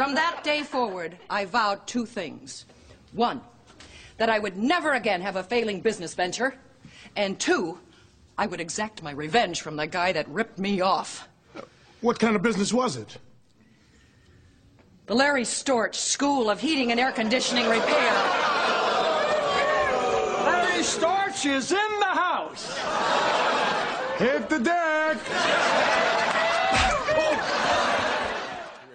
From that day forward, I vowed two things. One, that I would never again have a failing business venture. And two, I would exact my revenge from the guy that ripped me off. What kind of business was it? The Larry Storch School of Heating and Air Conditioning Repair. Larry Storch is in the house. Hit the deck!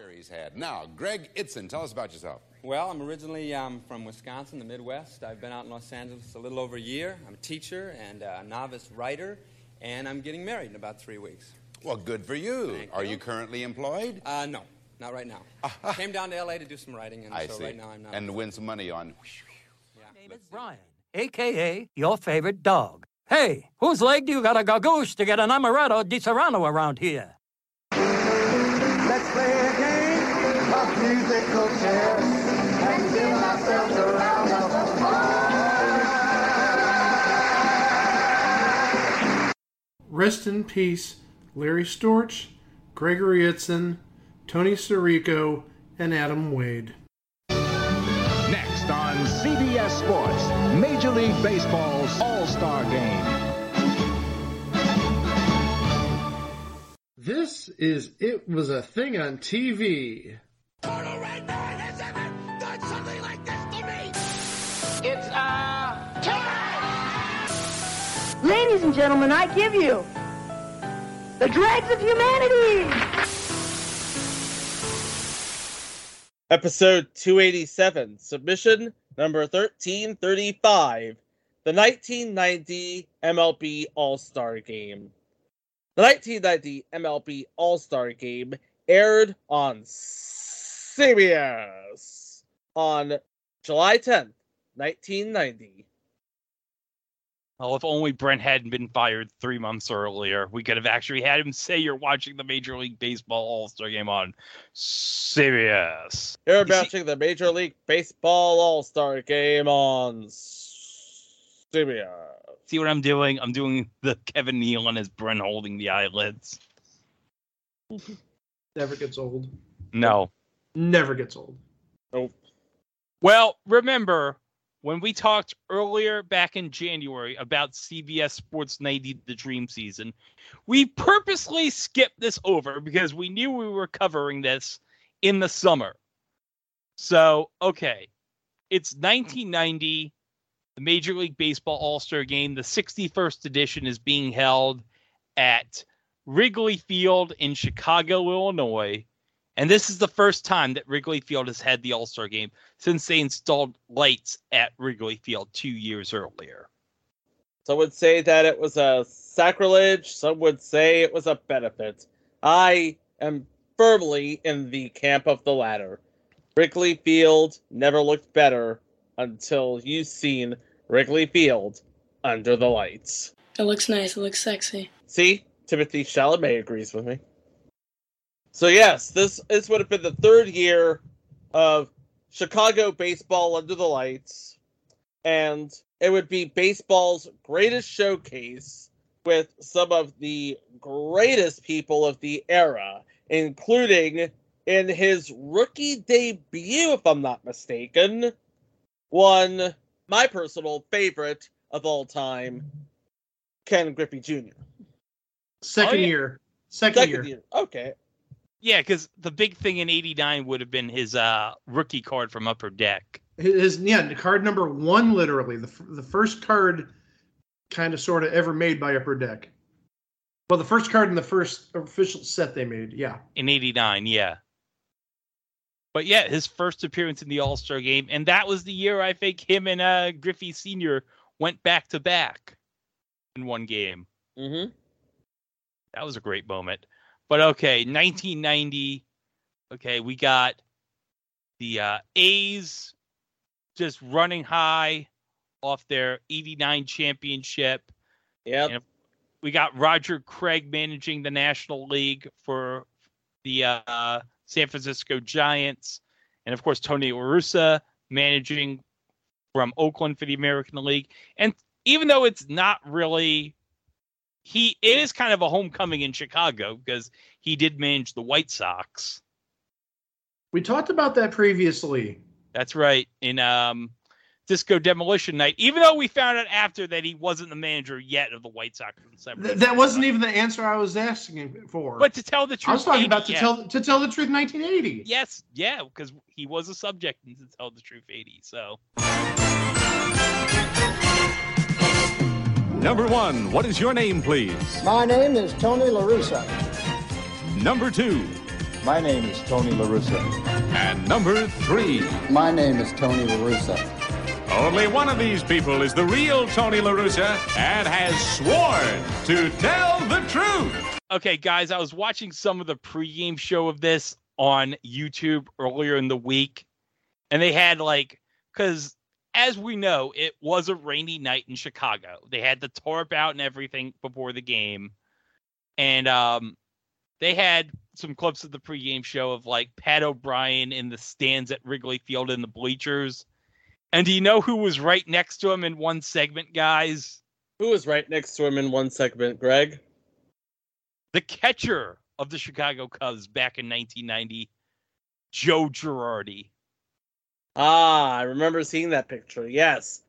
career he's had. Now, Greg Itzin, tell us about yourself. Well, I'm originally um, from Wisconsin, the Midwest. I've been out in Los Angeles a little over a year. I'm a teacher and a novice writer, and I'm getting married in about three weeks. Well, good for you. Thank Are you. you currently employed? Uh, no, not right now. Came down to LA to do some writing, and I so see. right now I'm not. and win some money on. yeah, name is Brian, aka your favorite dog. Hey, whose leg do you got a gagoosh to get an amaretto di Saronno around here? Musical chairs and give ourselves a round of Rest in peace, Larry Storch, Gregory Itzin, Tony Sirico, and Adam Wade. Next on CBS Sports, Major League Baseball's All Star Game. This is It Was a Thing on TV. Ladies and gentlemen, I give you the dregs of humanity. Episode 287, submission number 1335, the 1990 MLB All Star Game. The 1990 MLB All Star Game aired on CBS on July 10th, 1990. Well, if only Brent hadn't been fired three months earlier, we could have actually had him say you're watching the Major League Baseball All Star Game on CBS. You're watching the Major League Baseball All Star Game on CBS. See what I'm doing? I'm doing the Kevin Neal Nealon as Brent holding the eyelids. Never gets old. No. Never gets old. Nope. Well, remember when we talked earlier back in January about CBS Sports 90 The Dream Season, we purposely skipped this over because we knew we were covering this in the summer. So, okay, it's 1990, the Major League Baseball All Star Game. The 61st edition is being held at Wrigley Field in Chicago, Illinois. And this is the first time that Wrigley Field has had the All Star game since they installed lights at Wrigley Field two years earlier. Some would say that it was a sacrilege. Some would say it was a benefit. I am firmly in the camp of the latter. Wrigley Field never looked better until you've seen Wrigley Field under the lights. It looks nice. It looks sexy. See, Timothée Chalamet agrees with me. So yes, this this would have been the third year of Chicago baseball under the lights, and it would be baseball's greatest showcase with some of the greatest people of the era, including in his rookie debut, if I'm not mistaken, one my personal favorite of all time, Ken Griffey Jr. Second Oh, yeah. year. Second, Second year. year. Okay. Yeah, because the big thing in '89 would have been his uh, rookie card from Upper Deck. His yeah, card number one, literally the f- the first card, kind of sort of ever made by Upper Deck. Well, the first card in the first official set they made. Yeah. in 89 yeah but yeah his first appearance in the all-star game and that was the year i think him and uh griffey senior went back to back in one game Mm-hmm. that was a great moment but okay 1990 okay we got the uh a's just running high off their 89 championship Yep. And we got Roger Craig managing the National League for the uh, San Francisco Giants, and of course Tony La Russa managing from Oakland for the American League. And even though it's not really, he it is kind of a homecoming in Chicago because he did manage the White Sox. We talked about that previously. That's right. In um, Disco Demolition Night, even though we found out after that he wasn't the manager yet of the White Sox. in. Th- that wasn't even the answer I was asking for. But to tell the truth, I was talking 80, about to yeah. tell to tell the truth, 1980. Yes, yeah, because he was a subject in to tell the truth 80. So Number one, what is your name, please? My name is Tony LaRussa. Number two. My name is Tony LaRussa. And number three. My name is Tony LaRussa. Only one of these people is the real Tony LaRussa and has sworn to tell the truth. okay, guys, I was watching some of the pregame show of this on YouTube earlier in the week, and they had like because as we know, it was a rainy night in Chicago. They had the tarp out and everything before the game, and um, they had some clips of the pregame show of like Pat O'Brien in the stands at Wrigley Field in the bleachers. And do you know who was right next to him in one segment, guys? Who was right next to him in one segment, Greg? The catcher of the Chicago Cubs back in 1990, Joe Girardi. Ah, I remember seeing that picture. Yes.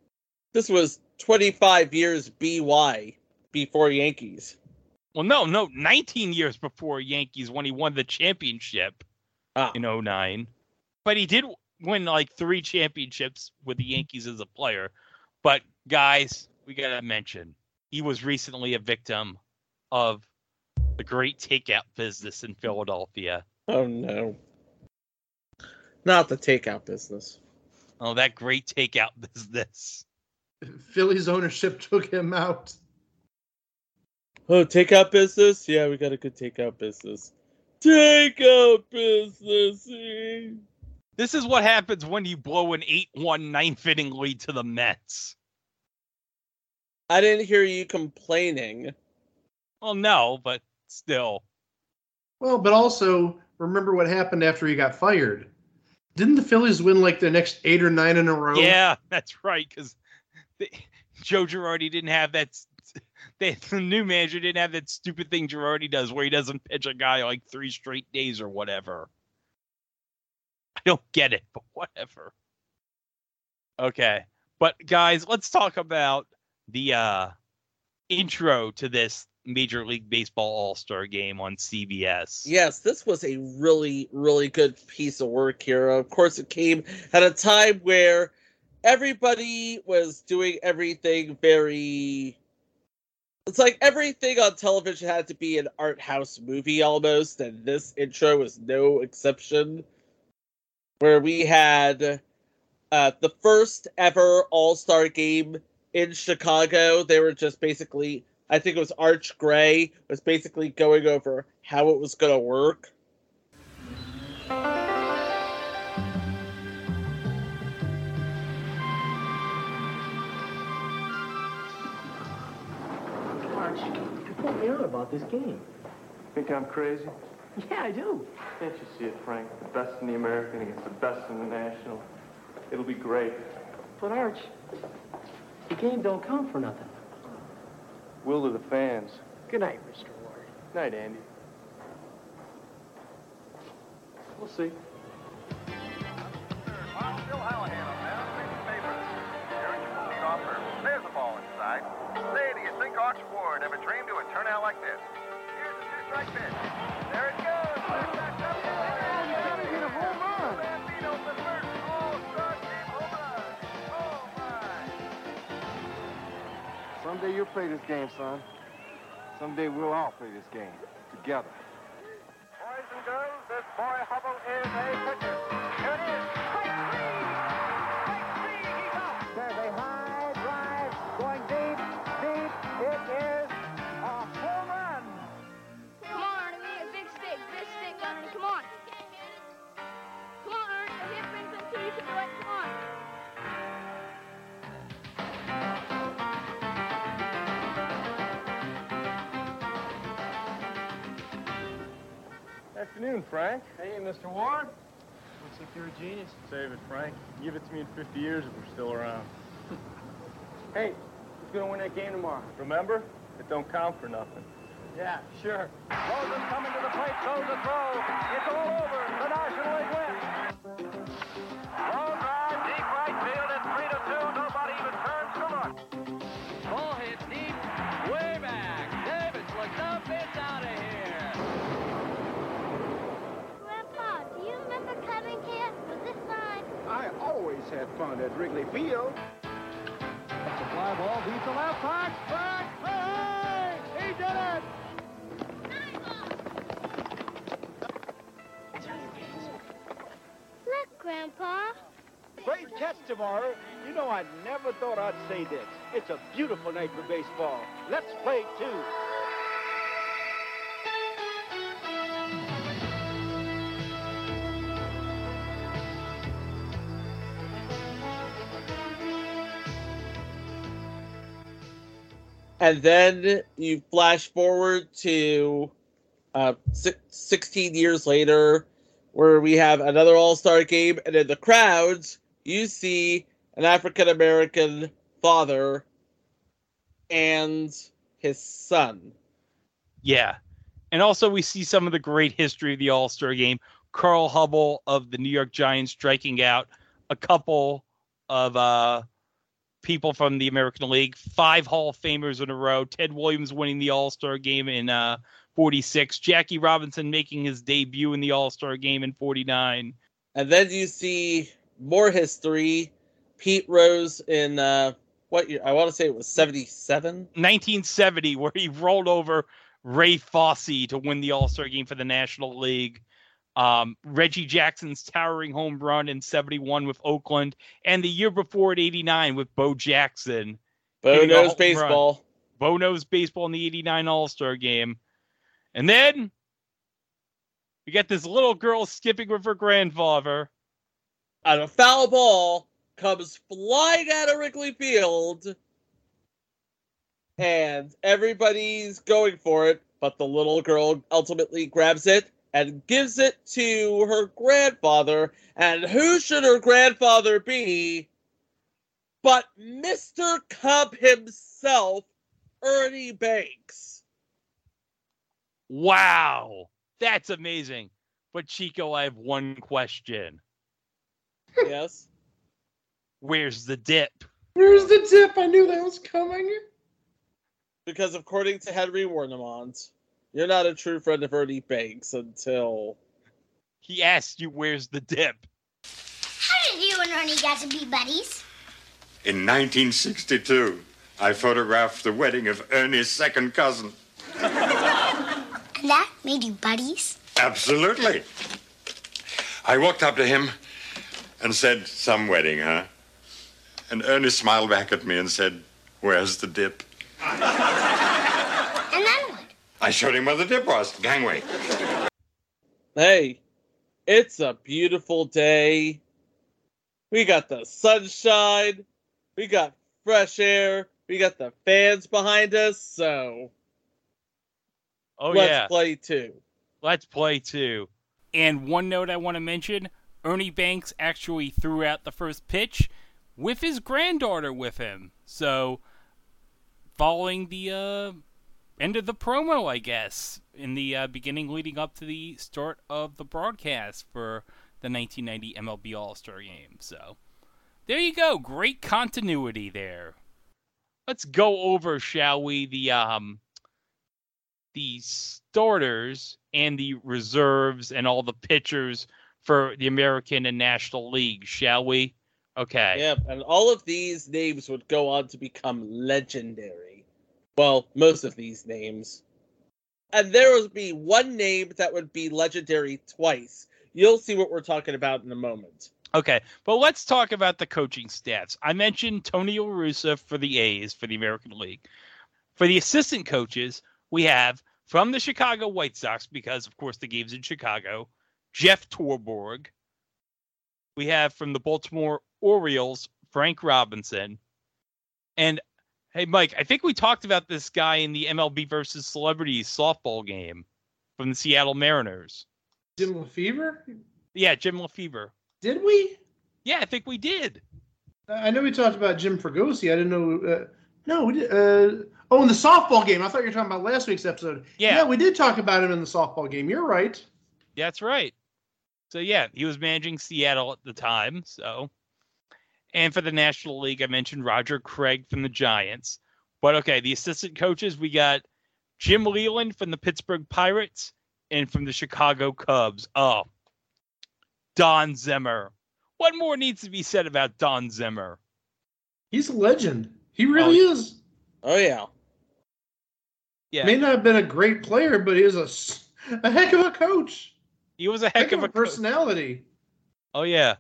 This was 25 years BY before Yankees. Well, no, no, 19 years before Yankees when he won the championship Ah. in 09. But he did win like three championships with the Yankees as a player. But guys, we got to mention he was recently a victim of the great takeout business in Philadelphia. Oh no. Not the takeout business. Oh, that great takeout business. Philly's ownership took him out. Oh, takeout business? Yeah, we got a good takeout business. Takeout business. This is what happens when you blow an 8 1 ninth inning lead to the Mets. I didn't hear you complaining. Well, no, but still. Well, but also remember what happened after he got fired. Didn't the Phillies win like the next eight or nine in a row? Yeah, that's right. Because Joe Girardi didn't have that. They, the new manager didn't have that stupid thing Girardi does, where he doesn't pitch a guy like three straight days or whatever. I don't get it, but whatever. Okay, but guys, let's talk about the uh, intro to this Major League Baseball All Star game on CBS. Yes, this was a really, really good piece of work here. Of course, it came at a time where everybody was doing everything very. It's like everything on television had to be an art house movie almost, and this intro was no exception. Where we had uh, the first ever All Star game in Chicago. They were just basically, I think it was Arch Gray was basically going over how it was going to work. March, you put me on about this game. Think I'm crazy? Yeah, I do. Can't you see it, Frank? The best in the American against the best in the National. It'll be great. But Arch, the game don't count for nothing. Will to the fans. Good night, Mr. Ward. Good night, Andy. We'll see. There's the ball inside. Say, do you think Arch Ward ever dreamed it would turn out like this? Here's the two-strike pitch. There it goes. Someday you'll play this game, son. Someday we'll all play this game together. Boys and girls, this boy Hubbell is a pitcher. Here it is. Afternoon, Frank. Hey, Mr. Ward. Looks like you're a genius. Save it, Frank. Give it to me in 50 years if we're still around. hey, who's gonna win that game tomorrow? Remember, it don't count for nothing. Yeah, sure. Rosen coming to the plate, throws a throw. It's all over. The National League wins. At Wrigley Field. That's a fly ball, deep to left, back, back, hey, he did it! Look, Grandpa. Great catch tomorrow. You know, I never thought I'd say this. It's a beautiful night for baseball. Let's play two. And then you flash forward to uh, si- 16 years later, where we have another All Star game, and in the crowds, you see an African American father and his son. Yeah. And also, we see some of the great history of the All Star game. Carl Hubbell of the New York Giants striking out a couple of uh, people from the American League, five Hall of Famers in a row. Ted Williams winning the All Star game in uh, 46, Jackie Robinson making his debut in the All Star game in 49. And then you see more history. Pete Rose in uh, what year? I want to say it was 77. 1970, where he rolled over Ray Fosse to win the All Star game for the National League. Um, Reggie Jackson's towering home run in 71 with Oakland, and the year before at 89 with Bo Jackson. Bo knows home run. baseball. Bo knows baseball in the 89 All Star game. And then we got this little girl skipping with her grandfather. And a foul ball comes flying out of Wrigley Field. And everybody's going for it, but the little girl ultimately grabs it and gives it to her grandfather. And who should her grandfather be but Mr. Cub himself, Ernie Banks? Wow, that's amazing. But Chico, I have one question. Yes. Where's the dip? Where's the tip? I knew that was coming. Because according to Henry Warnimont, you're not a true friend of Ernie Banks until He asked you where's the dip. How did you and Ernie get to be buddies? In 1962, I photographed the wedding of Ernie's second cousin. And that made you buddies? Absolutely. I walked up to him and said, Some wedding, huh? And Ernie smiled back at me and said, Where's the dip? And then what? I showed him where the dip was, gangway. Hey, it's a beautiful day. We got the sunshine. We got fresh air. We got the fans behind us. So Oh let's yeah. play two. Let's play two. And one note I want to mention Ernie Banks actually threw out the first pitch with his granddaughter with him. So, following the uh, end of the promo, I guess, in the uh, beginning leading up to the start of the broadcast for the 1990 MLB All Star game. So, there you go. Great continuity there. Let's go over, shall we, the um, the starters and the reserves and all the pitchers for the American and National League, shall we? Okay. Yep, and all of these names would go on to become legendary. Well, most of these names. And there would be one name that would be legendary twice. You'll see what we're talking about in a moment. Okay, but let's talk about the coaching staffs. I mentioned Tony La Russa for the A's for the American League. For the assistant coaches, we have from the Chicago White Sox, because of course the game's in Chicago, Jeff Torborg. We have from the Baltimore Orioles, Frank Robinson. And hey, Mike, I think we talked about this guy in the MLB versus Celebrities softball game from the Seattle Mariners. Jim Lefebvre? Yeah, Jim Lefebvre. Did we? Yeah, I think we did. I know we talked about Jim Fregosi. I didn't know. Uh, no, we did. Uh, oh, in the softball game. I thought you were talking about last week's episode. Yeah. Yeah, we did talk about him in the softball game. You're right. That's right. So yeah, he was managing Seattle at the time. So, and for the National League, I mentioned Roger Craig from the Giants. But okay, the assistant coaches we got Jim Leyland from the Pittsburgh Pirates and from the Chicago Cubs. Oh, Don Zimmer, what more needs to be said about Don Zimmer? He's a legend. He really oh, is. Oh yeah. Yeah. May not have been a great player, but he was a heck of a coach. He was a heck, of a coach. personality. Oh yeah,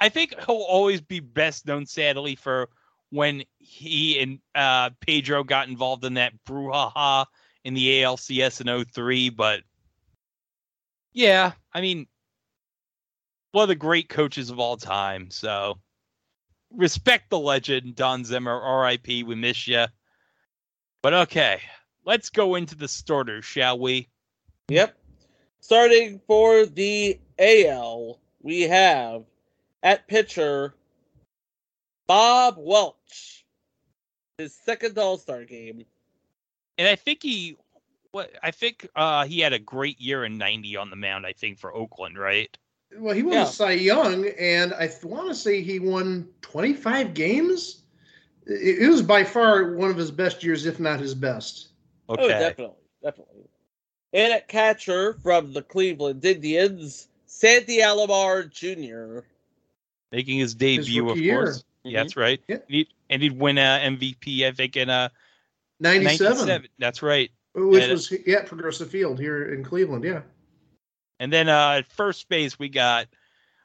I think he'll always be best known, sadly, for when he and uh, Pedro got involved in that brouhaha in the ALCS in 03. But yeah, I mean, one of the great coaches of all time. So respect the legend, Don Zimmer. R.I.P. We miss you. But okay, let's go into the starters, shall we? Yep. Starting for the AL, we have at pitcher Bob Welch. His second All Star game. And I think he, what I think uh, he had a great year in '90 on the mound. I think for Oakland, right? Well, he won Yeah. the Cy Young, and I want to say he won 25 games. It, it was by far one of his best years, if not his best. Oh, definitely. Definitely. And at catcher from the Cleveland Indians, Sandy Alomar Jr. making his debut, of rookie year. course. Yeah, that's right. And, he'd, and he'd win uh, MVP, I think, in uh, 97. That's right. Which And- was yeah, Progressive Field here in Cleveland. Yeah. And then uh, at first base, we got.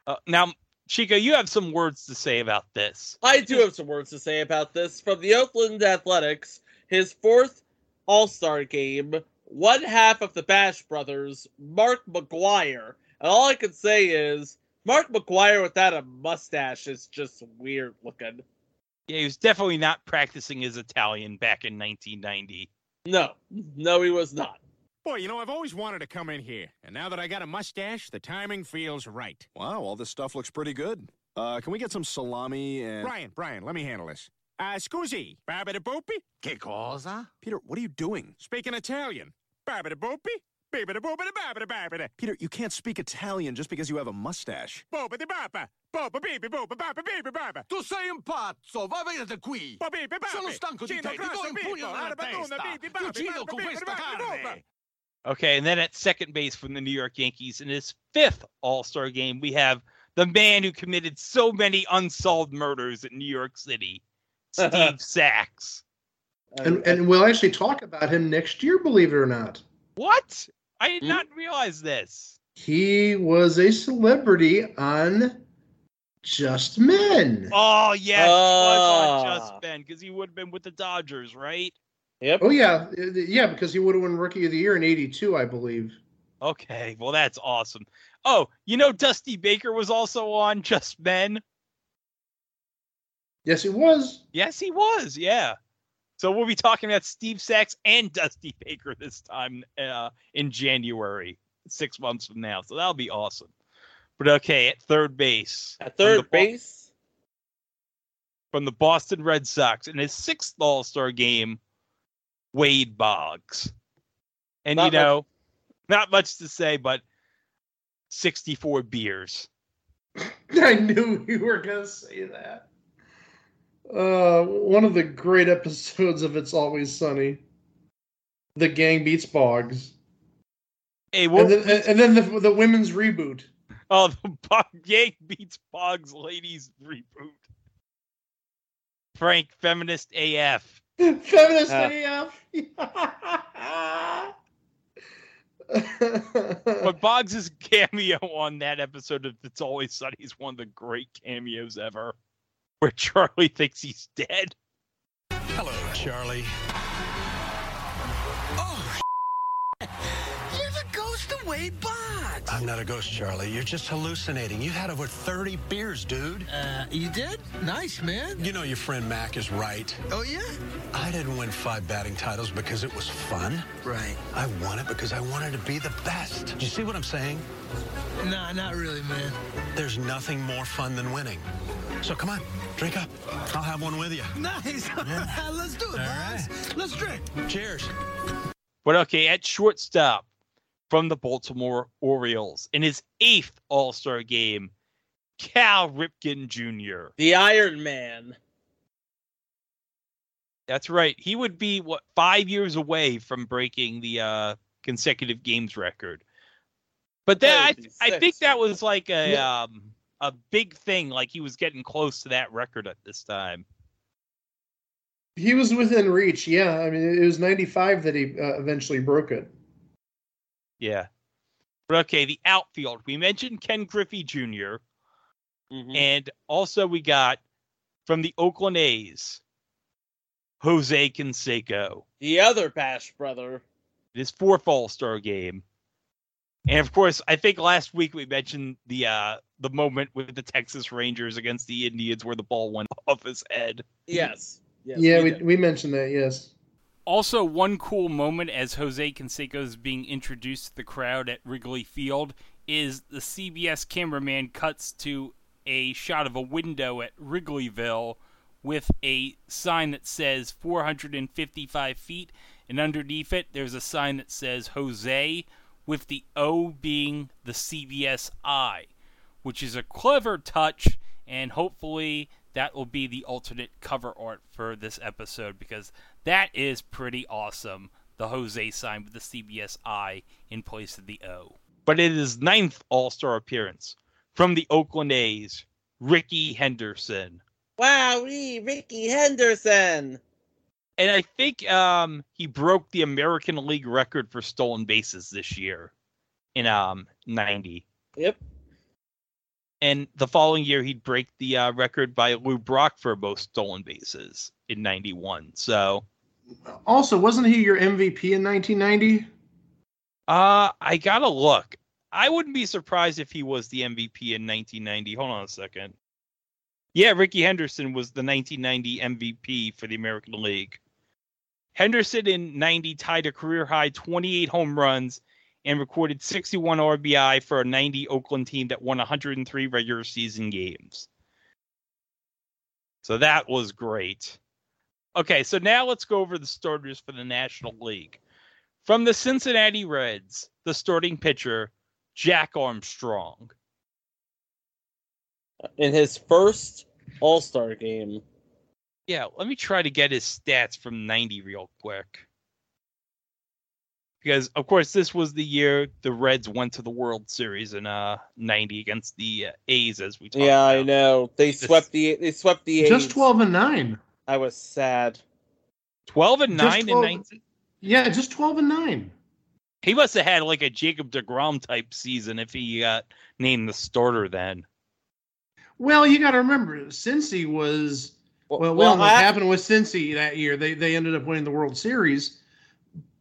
Uh, now, Chico, you have some words to say about this. I do have some words to say about this. From the Oakland Athletics, his fourth All Star game, one half of the Bash Brothers, Mark McGwire. And all I can say is, Mark McGwire without a mustache is just weird looking. Yeah, he was definitely not practicing his Italian back in 1990. No, no, he was not. Boy, you know, I've always wanted to come in here, and now that I got a mustache, the timing feels right. Wow, all this stuff looks pretty good. Uh, can we get some salami and. Brian, Brian, let me handle this. Uh, scusi, babida boopy? Che cosa? Peter, what are you doing? Speaking Italian. Babida boopy? Babida boopida babida babida. Peter, you can't speak Italian just because you have a mustache. Boopity bapa. Bopa bibi bopa bapa bibi baba. Tu sei un pazzo, va via da qui! Bo bibi babi. Sono stanco di te, ti do un pugno nella testa! Ti uccido con questa carne! Okay, and then at second base from the New York Yankees in his fifth All Star game, we have the man who committed so many unsolved murders in New York City, Steve Sax. And, and we'll actually talk about him next year, believe it or not. What? I did not realize this. He was a celebrity on Just Men. Oh yes, he was on Ah. Just Men because he would have been with the Dodgers, right? Yep. Oh yeah, uh, yeah, because he would have won Rookie of the Year in '82, I believe. Okay, well that's awesome. Oh, you know Dusty Baker was also on Just Men. Yes, he was. Yes, he was. Yeah. So we'll be talking about Steve Sax and Dusty Baker this time uh, in January, six months from now. So that'll be awesome. But okay, at third base. At third Bo- base, from the Boston Red Sox in his sixth All Star game, Wade Boggs. And Not you much- know, not much to say, but 64 beers. I knew you were gonna say that. Uh, one of the great episodes of It's Always Sunny. The gang beats Boggs. Hey, and then, and then the, the women's reboot. oh, the Bog Yank beats Boggs ladies reboot. Frank, feminist AF. Feminist Uh. AF. but Boggs' cameo on that episode of It's Always Sunny is one of the great cameos ever, where Charlie thinks he's dead. Hello, Charlie. Ghost of Wade I'm not a ghost, Charlie. You're just hallucinating. You had over 30 beers, dude. Uh, you did? Nice, man. You know your friend Mac is right. Oh, yeah? I didn't win five batting titles because it was fun. Right. I won it because I wanted to be the best. You see what I'm saying? Nah, not really, man. There's nothing more fun than winning. So come on, drink up. I'll have one with you. Nice. Yeah. Let's do it, boys. Let's drink. Cheers. But okay, at shortstop from the Baltimore Orioles in his eighth All Star game, Cal Ripken Jr. the Iron Man. That's right. He would be what five years away from breaking the uh, consecutive games record. But that That I, I think that was like a um, a big thing, like he was getting close to that record at this time. He was within reach. Yeah, I mean, it was 95 that he uh, eventually broke it. Yeah. But okay, the outfield. We mentioned Ken Griffey junior and also we got from the Oakland A's, Jose Canseco. The other Bash brother. His fourth All Star game. And of course, I think last week we mentioned the uh the moment with the Texas Rangers against the Indians where the ball went off his head. Yes. yes yeah, we, we mentioned that. Yes. Also, one cool moment as Jose Canseco is being introduced to the crowd at Wrigley Field is the CBS cameraman cuts to a shot of a window at Wrigleyville with a sign that says 455 feet, and underneath it there's a sign that says Jose, with the O being the CBS I, which is a clever touch, and hopefully that will be the alternate cover art for this episode because that is pretty awesome. The Jose sign with the CBS I in place of the O. But it is ninth All Star appearance from the Oakland A's, Rickey Henderson. Wow, Rickey Henderson. And I think um, he broke the American League record for stolen bases this year in um 90. Yep. And the following year, he'd break the uh, record by Lou Brock for most stolen bases in 91. So, Also, wasn't he your MVP in 1990? uh, I gotta look. I wouldn't be surprised if he was the MVP in 1990. Hold on a second. Yeah, Rickey Henderson was the 1990 MVP for the American League. Henderson in 90 tied a career high 28 home runs and recorded 61 RBI for a 90 Oakland team that won 103 regular season games. So that was great. Okay, so now let's go over the starters for the National League. From the Cincinnati Reds, the starting pitcher, Jack Armstrong. In his first All Star game. Yeah, let me try to get his stats from 90 real quick. Because of course this was the year the Reds went to the World Series in uh 90 against the uh, A's as we talked Yeah, about. I know. They swept the they swept the Just A's. 12 and 9. I was sad. 12 and Just 9 in 12 19 Yeah, just 12 and 9. He must have had like a Jacob DeGrom type season if he got named the starter then. Well, you got to remember, Cincy was well. well, well, what I- happened with Cincy that year? They they ended up winning the World Series,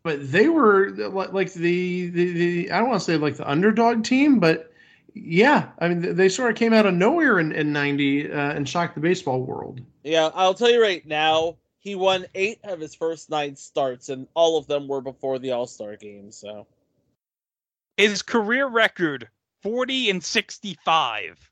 but they were like the the, the I don't want to say like the underdog team, but yeah, I mean they- they sort of came out of nowhere in in '90 uh, and shocked the baseball world. Yeah, I'll tell you right now, he won eight of his first nine starts, and all of them were before the All Star game. So His career record 40 and 65.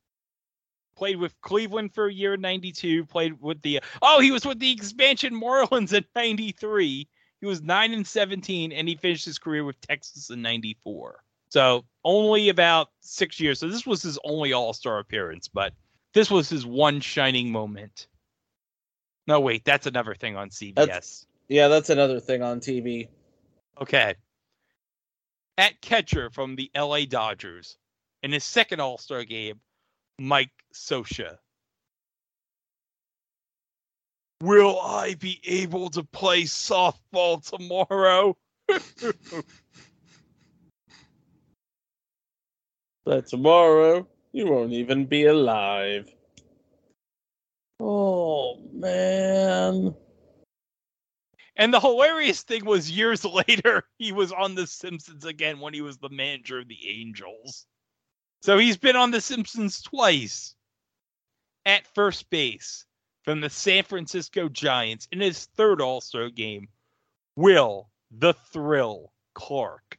Played with Cleveland for a year in 92, played with the Oh, he was with the expansion Marlins in 93. He was 9 and 17 and he finished his career with Texas in 94. So, only about 6 years. So this was his only All-Star appearance, but this was his one shining moment. No, wait, that's another thing on CBS. That's- yeah, that's another thing on TV. Okay. At catcher from the LA Dodgers, in his second All Star game, Mike Scioscia. Will I be able to play softball tomorrow? But tomorrow you won't even be alive. Oh man. And the hilarious thing was years later, he was on The Simpsons again when he was the manager of the Angels. So he's been on The Simpsons twice. At first base from the San Francisco Giants in his third All Star game, Will the Thrill Clark.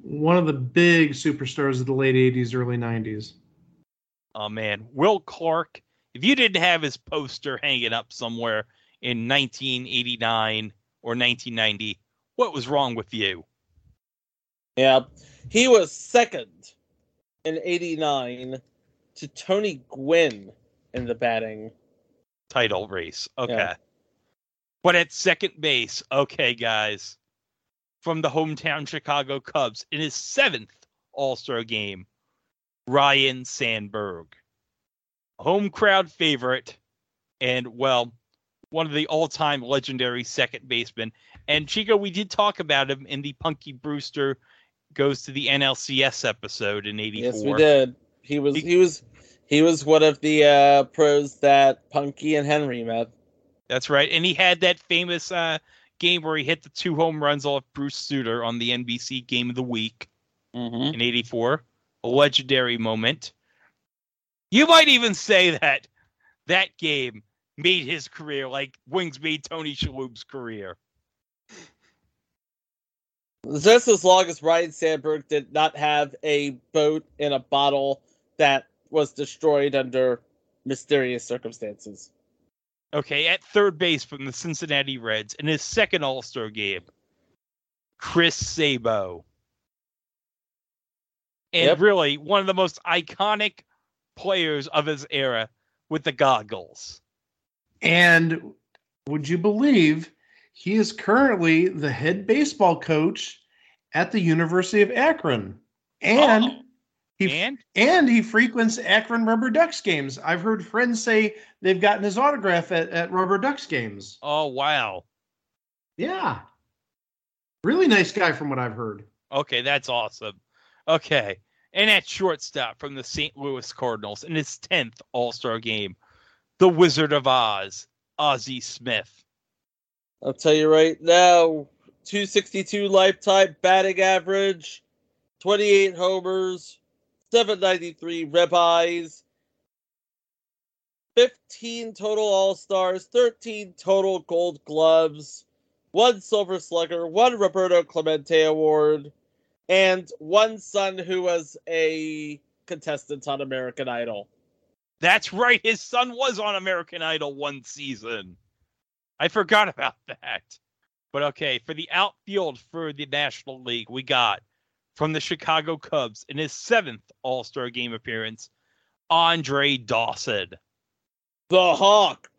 One of the big superstars of the late '80s, early '90s. Oh man, Will Clark. If you didn't have his poster hanging up somewhere in 1989 or 1990, what was wrong with you? Yeah. He was second in 89 to Tony Gwynn in the batting. title race. Okay. Yeah. But at second base, okay, guys, from the hometown Chicago Cubs in his seventh All Star game, Ryne Sandberg. home crowd favorite, and well, one of the all-time legendary second basemen. And Chico, we did talk about him in the Punky Brewster goes to the NLCS episode in '84. Yes, we did. He was he was he was one of the uh, pros that Punky and Henry met. That's right, and he had that famous uh, game where he hit the two home runs off Bruce Sutter on the NBC Game of the Week Mm-hmm. in '84. A legendary moment. You might even say that that game made his career like Wings made Tony Shalhoub's career. Just as long as Ryne Sandberg did not have a boat in a bottle that was destroyed under mysterious circumstances. Okay, at third base from the Cincinnati Reds in his second All Star game, Chris Sabo. And Yep. really, one of the most iconic players of his era with the goggles. And would you believe he is currently the head baseball coach at the University of Akron? And oh. He and? and he frequents Akron Rubber Ducks games. I've heard friends say they've gotten his autograph at, at Rubber Ducks games. Oh, wow. Yeah. Really nice guy from what I've heard. Okay, that's awesome. Okay. And at shortstop from the St. Louis Cardinals in his 10th All Star game, the Wizard of Oz, Ozzie Smith. I'll tell you right now, 262 lifetime batting average, 28 homers, 793 ribeyes, 15 total All Stars, 13 total Gold Gloves, one Silver Slugger, one Roberto Clemente Award, and one son who was a contestant on American Idol. That's right. His son was on American Idol one season. I forgot about that. But okay, for the outfield for the National League, we got from the Chicago Cubs in his seventh All Star game appearance, Andre Dawson. The Hawk.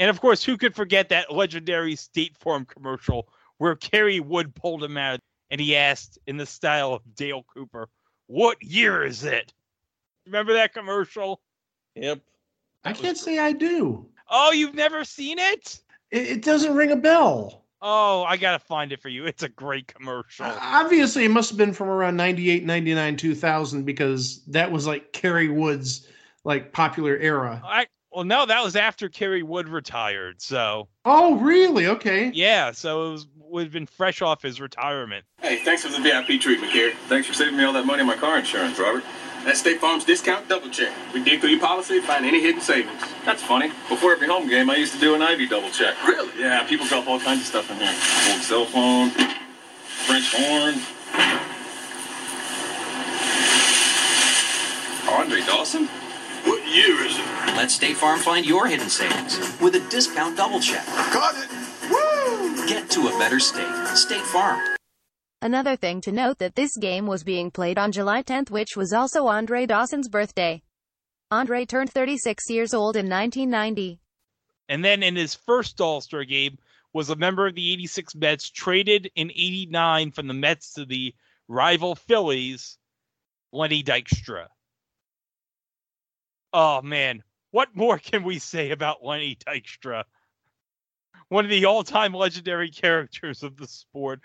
And of course, who could forget that legendary State Farm commercial where Kerry Wood pulled him out and he asked, in the style of Dale Cooper, What year is it? Remember that commercial? Yep. I can't say I do. Oh, you've never seen it? It, it doesn't ring a bell. Oh, I gotta find it for you. It's a great commercial. Obviously, it must have been from around 98, 99, 2000 because that was like Kerry Wood's like popular era. I well, no, that was after Kerry Wood retired. So Oh, really? Okay. yeah, so it was would have been fresh off his retirement. Hey, thanks for the VIP treatment, Gary. Thanks for saving me all that money on my car insurance, Robert. That's State Farm's discount double check. We dig through your policy, find any hidden savings. That's funny. Before every home game, I used to do an Ivy double check. Really? Yeah, people drop all kinds of stuff in here. Old cell phone, French horn. Andre Dawson? What year is it? Let State Farm find your hidden savings with a discount double check. Got it! Woo! Get to a better state. State Farm. Another thing to note that this game was being played on July 10th, which was also Andre Dawson's birthday. Andre turned 36 years old in 1990. And then in his first All Star game was a member of the 86 Mets traded in 89 from the Mets to the rival Phillies, Lenny Dykstra. Oh man, what more can we say about Lenny Dykstra? One of the all-time legendary characters of the sport.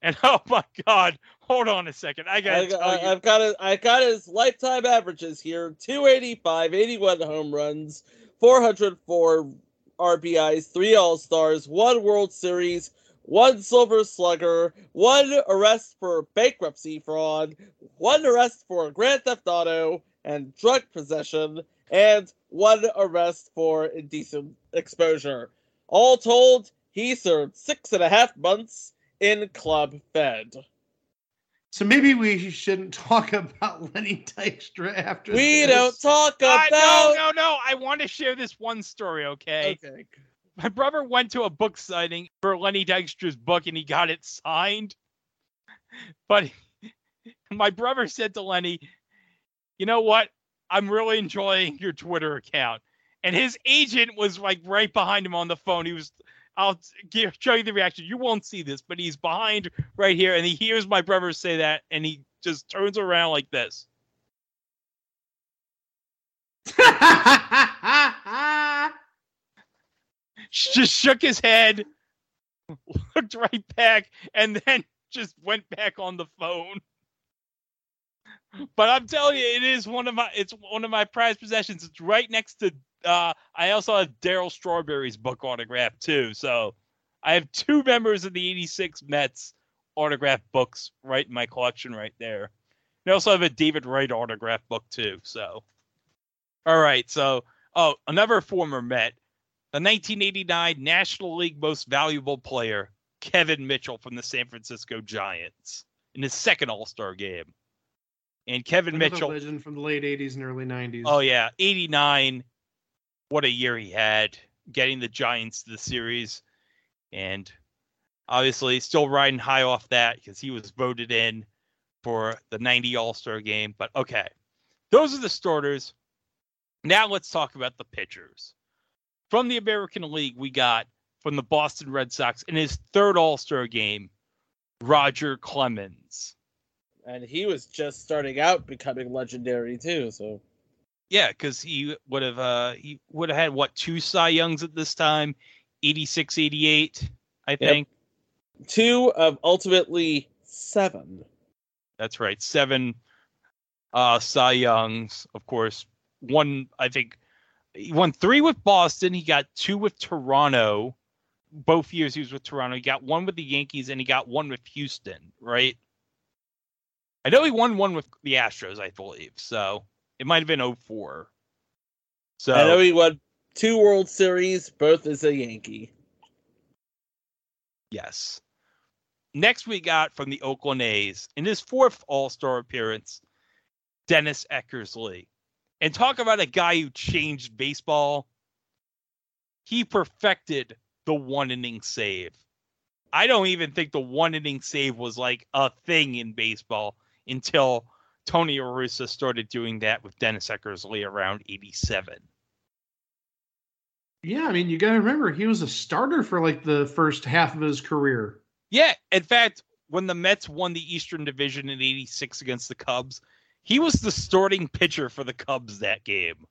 And oh my god, hold on a second. I gotta I, tell I, you. I've got it. I got his lifetime averages here: 285, 81 home runs, 404 RBIs, three All Stars, one World Series, one Silver Slugger, one arrest for bankruptcy fraud, one arrest for Grand Theft Auto and drug possession, and one arrest for indecent exposure. All told, he served six and a half months in Club Fed. So maybe we shouldn't talk about Lenny Dykstra after We this. don't talk uh, about. no, no, no. I want to share this one story, okay? Okay. My brother went to a book signing for Lenny Dykstra's book and he got it signed. But my brother said to Lenny, you know what? I'm really enjoying your Twitter account. And his agent was like right behind him on the phone. He was, I'll give, show you the reaction. You won't see this, but he's behind right here. And he hears my brother say that and he just turns around like this. just shook his head, looked right back, and then just went back on the phone. But I'm telling you, it is one of my it's one of my prized possessions. It's right next to uh I also have Darryl Strawberry's book autograph too. So I have two members of the 86 Mets autograph books right in my collection right there. And I also have a David Wright autograph book too. So all right, so oh, another former Met, the 1989 National League Most Valuable Player, Kevin Mitchell from the San Francisco Giants, in his second All Star game. And Kevin Another Mitchell, legend from the late '80s and early '90s. oh yeah, 89. What a year he had, getting the Giants to the series, and obviously still riding high off that because he was voted in for the 90 All Star game. But okay, those are the starters. Now let's talk about the pitchers. From the American League, we got from the Boston Red Sox in his third All Star game, Roger Clemens. And he was just starting out becoming legendary too. So Yeah, because he would have uh he would have had what two Cy Youngs at this time, 86, 88, I think. two of ultimately seven. That's right. Seven uh Cy Youngs, of course. One I think he won three with Boston. He got two with Toronto. Both years he was with Toronto. He got one with the Yankees and he got one with Houston, right? I know he won one with the Astros, I believe. So it might have been 04. So I know he won two World Series, both as a Yankee. Yes. Next, we got from the Oakland A's in his fourth All Star appearance, Dennis Eckersley. And talk about a guy who changed baseball. He perfected the one inning save. I don't even think the one inning save was like a thing in baseball until Tony La Russa started doing that with Dennis Eckersley around 87. Yeah, I mean, you got to remember he was a starter for like the first half of his career. Yeah, in fact, when the Mets won the Eastern Division in 86 against the Cubs, he was the starting pitcher for the Cubs that game.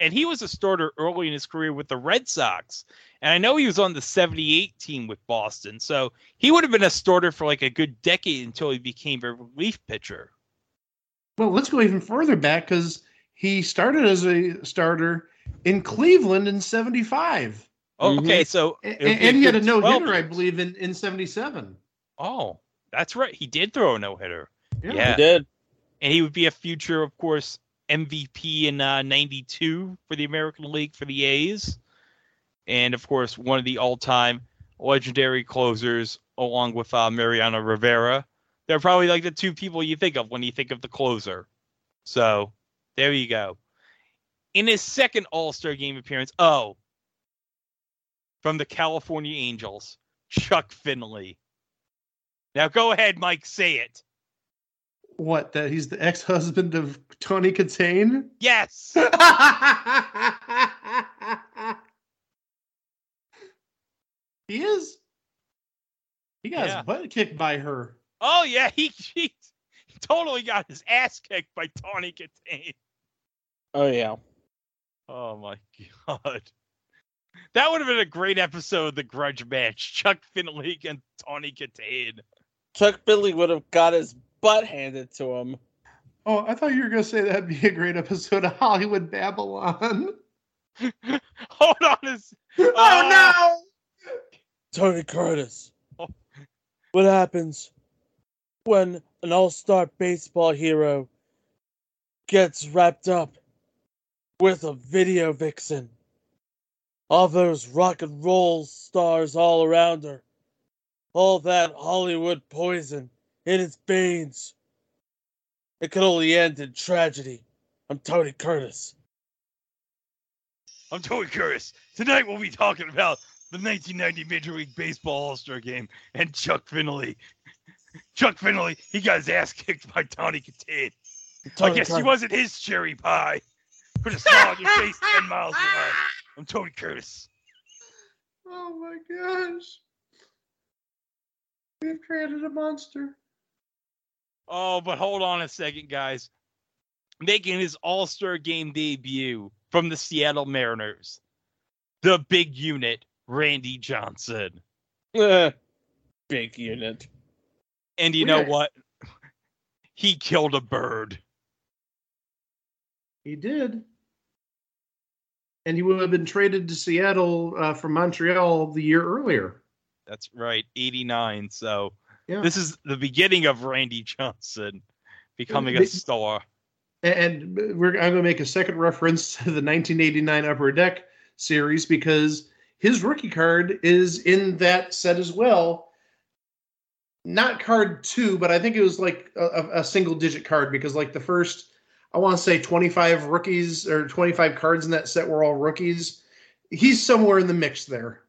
And he was a starter early in his career with the Red Sox. And I know he was on the 78 team with Boston. So he would have been a starter for like a good decade until he became a relief pitcher. Well, let's go even further back because he started as a starter in Cleveland in '75. Oh, okay, so and, it would be and he had a no hitter, I believe, in in '77. Oh, that's right. He did throw a no hitter. Yeah. Yeah. He did. And he would be a future, of course, MVP in uh, 92 for the American League for the A's. And, of course, one of the all time legendary closers, along with uh, Mariano Rivera. They're probably like the two people you think of when you think of the closer. So there you go. In his second All Star game appearance, oh, from the California Angels, Chuck Finley. Now go ahead, Mike, say it. What? That he's the ex-husband of Tawny Kitaen? Yes. he is. He got Yeah. his butt kicked by her. Oh yeah, he, he he totally got his ass kicked by Tawny Kitaen. Oh yeah. Oh my god. That would have been a great episode of the grudge match. Chuck Finley and Tawny Kitaen. Chuck Finley would have got his butt handed to him. Oh, I thought you were gonna say that'd be a great episode of Hollywood Babylon. Hold on a s- Oh no! Tony Curtis. Oh. What happens when an all-star baseball hero gets wrapped up with a video vixen? All those rock and roll stars all around her. All that Hollywood poison in its veins. It could only end in tragedy. I'm Tony Curtis. I'm Tony Curtis. Tonight we'll be talking about the 1990 Major League Baseball All-Star Game and Chuck Finley. Chuck Finley, he got his ass kicked by Tawny Kitaen. I Tony guess he wasn't his cherry pie. Put a smile on your face 10 miles away. I'm Tony Curtis. Oh my gosh. We've created a monster. Oh, but hold on a second, guys. making his All Star game debut from the Seattle Mariners, the big unit, Randy Johnson. Big unit. And you know what? He killed a bird. He did. And he would have been traded to Seattle uh, from Montreal the year earlier. That's right, 89. So Yeah. this is the beginning of Randy Johnson becoming a star. And we're I'm going to make a second reference to the 1989 Upper Deck series because his rookie card is in that set as well. Not card two, but I think it was like a, a- single digit card because like the first, I want to say 25 rookies or 25 cards in that set were all rookies. He's somewhere in the mix there.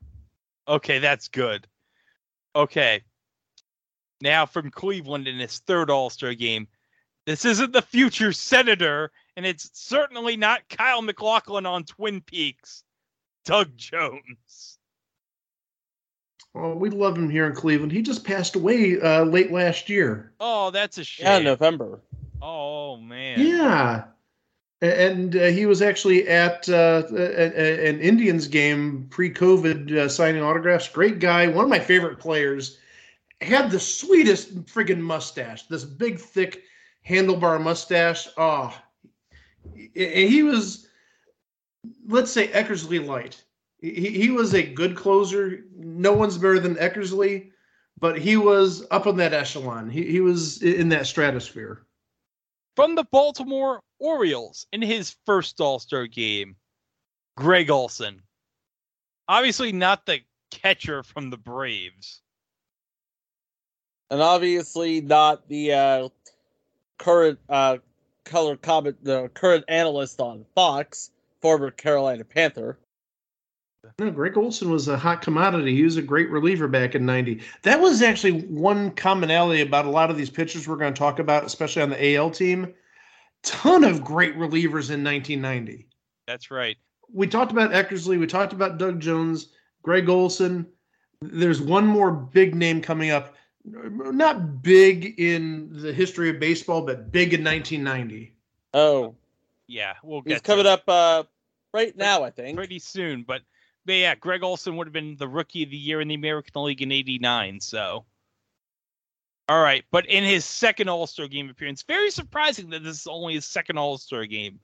Okay, that's good. Okay. Now from Cleveland in his third All Star game. This isn't the future senator, and it's certainly not Kyle MacLachlan on Twin Peaks. Doug Jones. Oh, we love him here in Cleveland. He just passed away uh, late last year. Oh, that's a shame. Yeah, November. Oh man. Yeah. And uh, he was actually at uh, a- a- an Indians game pre-COVID, uh, signing autographs. Great guy, one of my favorite players. Had the sweetest friggin' mustache. This big, thick handlebar mustache. Oh, he he was, let's say, Eckersley light. He, he was a good closer. No one's better than Eckersley, but he was up on that echelon. He, he was in that stratosphere. From the Baltimore Orioles in his first All Star game, Gregg Olson. Obviously not the catcher from the Braves. and obviously not the uh, current uh, color comment, the current analyst on Fox, former Carolina Panther. No, Gregg Olson was a hot commodity. He was a great reliever back in 90. That was actually one commonality about a lot of these pitchers we're going to talk about, especially on the AL team. Ton of great relievers in 1990. That's right. We talked about Eckersley. We talked about Doug Jones, Gregg Olson. There's one more big name coming up. Not big in the history of baseball, but big in 1990. Oh, Yeah, we'll he's get to coming it up uh, right now, I think. pretty soon. But, but yeah, Gregg Olson would have been the rookie of the year in the American League in '89. So, all right. But in his second All Star game appearance, very surprising that this is only his second All Star game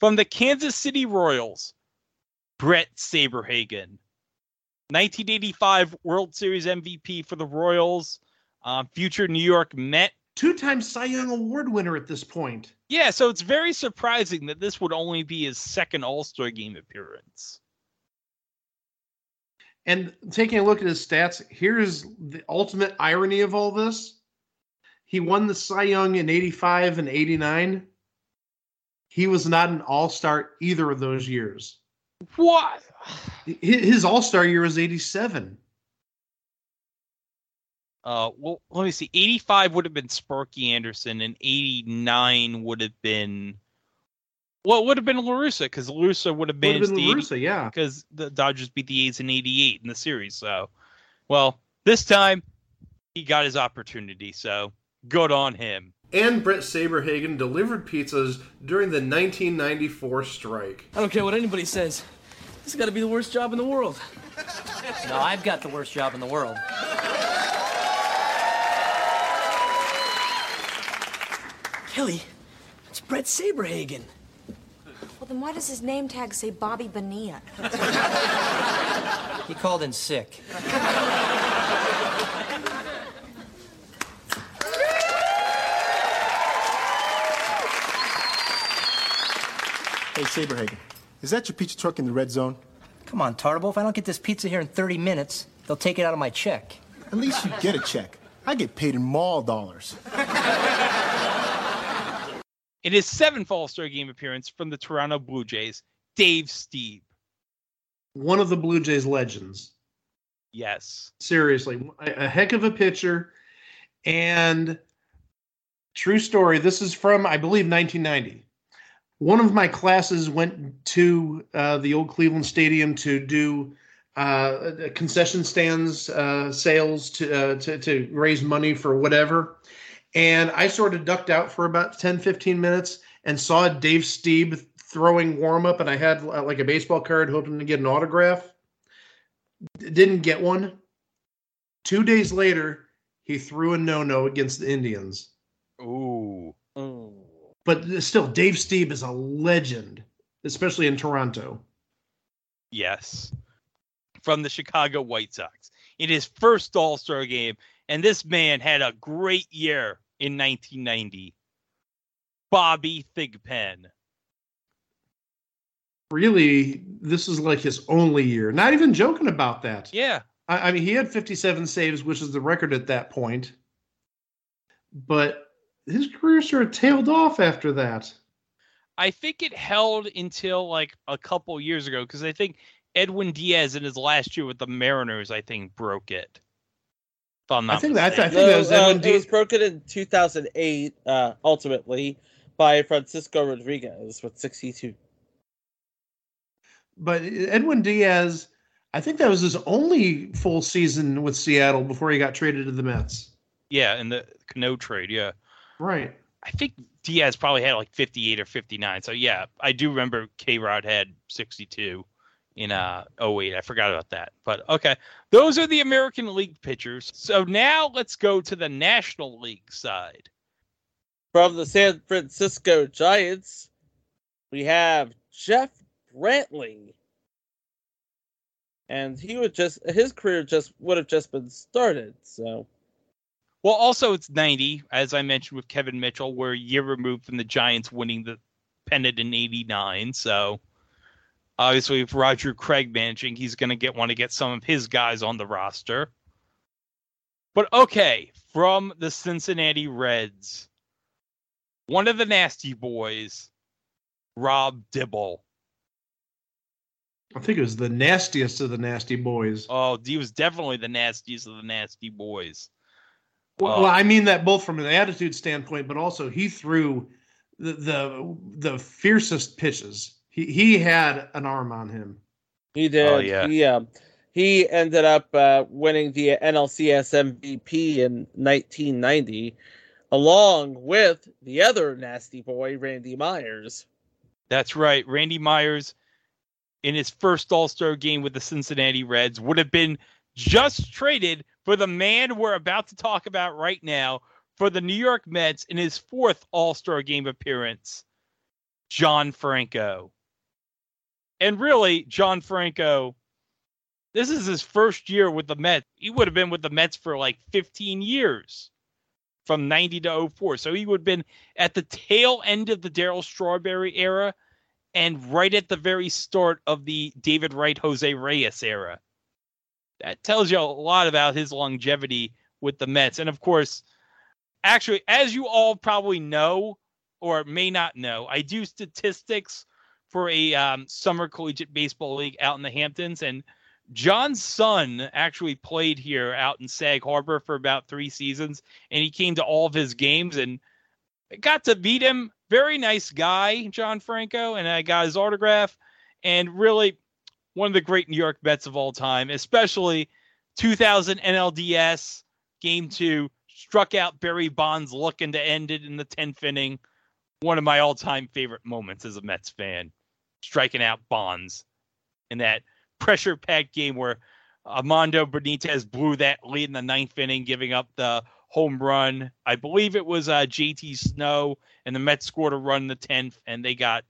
from the Kansas City Royals, Bret Saberhagen. 1985 World Series MVP for the Royals, uh, future New York Met. Two-time Cy Young Award winner at this point. Yeah, so it's very surprising that this would only be his second All Star game appearance. And taking a look at his stats, here's the ultimate irony of all this. He won the Cy Young in 85 and 89. He was not an all star either of those years. What? His all star year was 87. Uh, well, let me see. 85 would have been Sparky Anderson, and 89 would have been. Well, it would have been La Russa because LaRussa would have Would been, have been La Russa, yeah. Because the Dodgers beat the A's in 88 in the series. So, well, this time he got his opportunity. So, good on him. And Bret Saberhagen delivered pizzas during the 1994 strike. I don't care what anybody says. This has got to be the worst job in the world. No, I've got the worst job in the world. Kelly, it's Bret Saberhagen. Well, then why does his name tag say Bobby Bonilla? He called in sick. Hey, Saberhagen, is that your pizza truck in the red zone? Come on, Tarbo. If I don't get this pizza here in 30 minutes, they'll take it out of my check. At least you get a check. I get paid in mall dollars. In his seventh All Star game appearance from the Toronto Blue Jays, Dave Stieb. One of the Blue Jays legends. Yes. Seriously, a, a heck of a pitcher. And true story, this is from, I believe, 1990. One of my classes went to uh, the old Cleveland Stadium to do uh, concession stands uh, sales to, uh, to to raise money for whatever. And I sort of ducked out for about 10, 15 minutes. and saw Dave Stieb throwing warm up, and I had uh, like a baseball card hoping to get an autograph. D- Didn't get one. Two days later, he threw a no no against the Indians. Ooh. But still, Dave Stieb is a legend, especially in Toronto. Yes. From the Chicago White Sox in his first All Star game. And this man had a great year in 1990. Bobby Thigpen. Really, this is like his only year. Not even joking about that. Yeah. I, I mean, he had 57 saves, which is the record at that point. But his career sort of tailed off after that. I think it held until like a couple years ago because I think Edwin Diaz in his last year with the Mariners, I think, broke it. If I'm not I think that- I mistaken. think that was No, uh, Edwin it was broken in 2008, uh, ultimately, by Francisco Rodriguez with 62. But Edwin Diaz, I think that was his only full season with Seattle before he got traded to the Mets. Yeah, in the Cano trade, yeah. Right. I think Diaz probably had like 58 or 59. So yeah, I do remember K Rod had 62 in uh 08. I forgot about that. But okay. Those are the American League pitchers. So now let's go to the National League side. From the San Francisco Giants, we have Jeff Brantley. And he would just his career just would have just been started. So Well, also it's 90, as I mentioned with Kevin Mitchell, we're a year removed from the Giants winning the pennant in 89. So obviously, if Roger Craig managing, he's going to get want to get some of his guys on the roster. But okay, from the Cincinnati Reds, one of the nasty boys, Rob Dibble. I think it was the nastiest of the nasty boys. Oh, he was definitely the nastiest of the nasty boys. Well, uh, well, I mean that both from an attitude standpoint, but also he threw the the, the fiercest pitches. He he had an arm on him. He did. Oh, yeah. He um, he ended up uh, winning the NLCS MVP in 1990, along with the other nasty boy Randy Myers. That's right. Randy Myers, in his first All Star game with the Cincinnati Reds, would have been just traded for the man we're about to talk about right now for the New York Mets in his fourth All Star game appearance, John Franco. And really, John Franco, this is his first year with the Mets. He would have been with the Mets for like 15 years from 90 to 04. So he would have been at the tail end of the Darryl Strawberry era and right at the very start of the David Wright Jose Reyes era. That tells you a lot about his longevity with the Mets. And of course, actually, as you all probably know or may not know, I do statistics for a um, summer collegiate baseball league out in the Hamptons. And John's son actually played here out in Sag Harbor for about three seasons, and he came to all of his games and got to meet him. Very nice guy, John Franco, and I got his autograph. And really, one of the great New York Mets of all time, especially 2000 NLDS Game Two, struck out Barry Bonds looking to end it in the 10th inning. One of my all-time favorite moments as a Mets fan, striking out Bonds in that pressure-packed game where Armando Benitez blew that lead in the ninth inning, giving up the home run. I believe it was uh, JT Snow, and the Mets scored a run in the 10th, and they got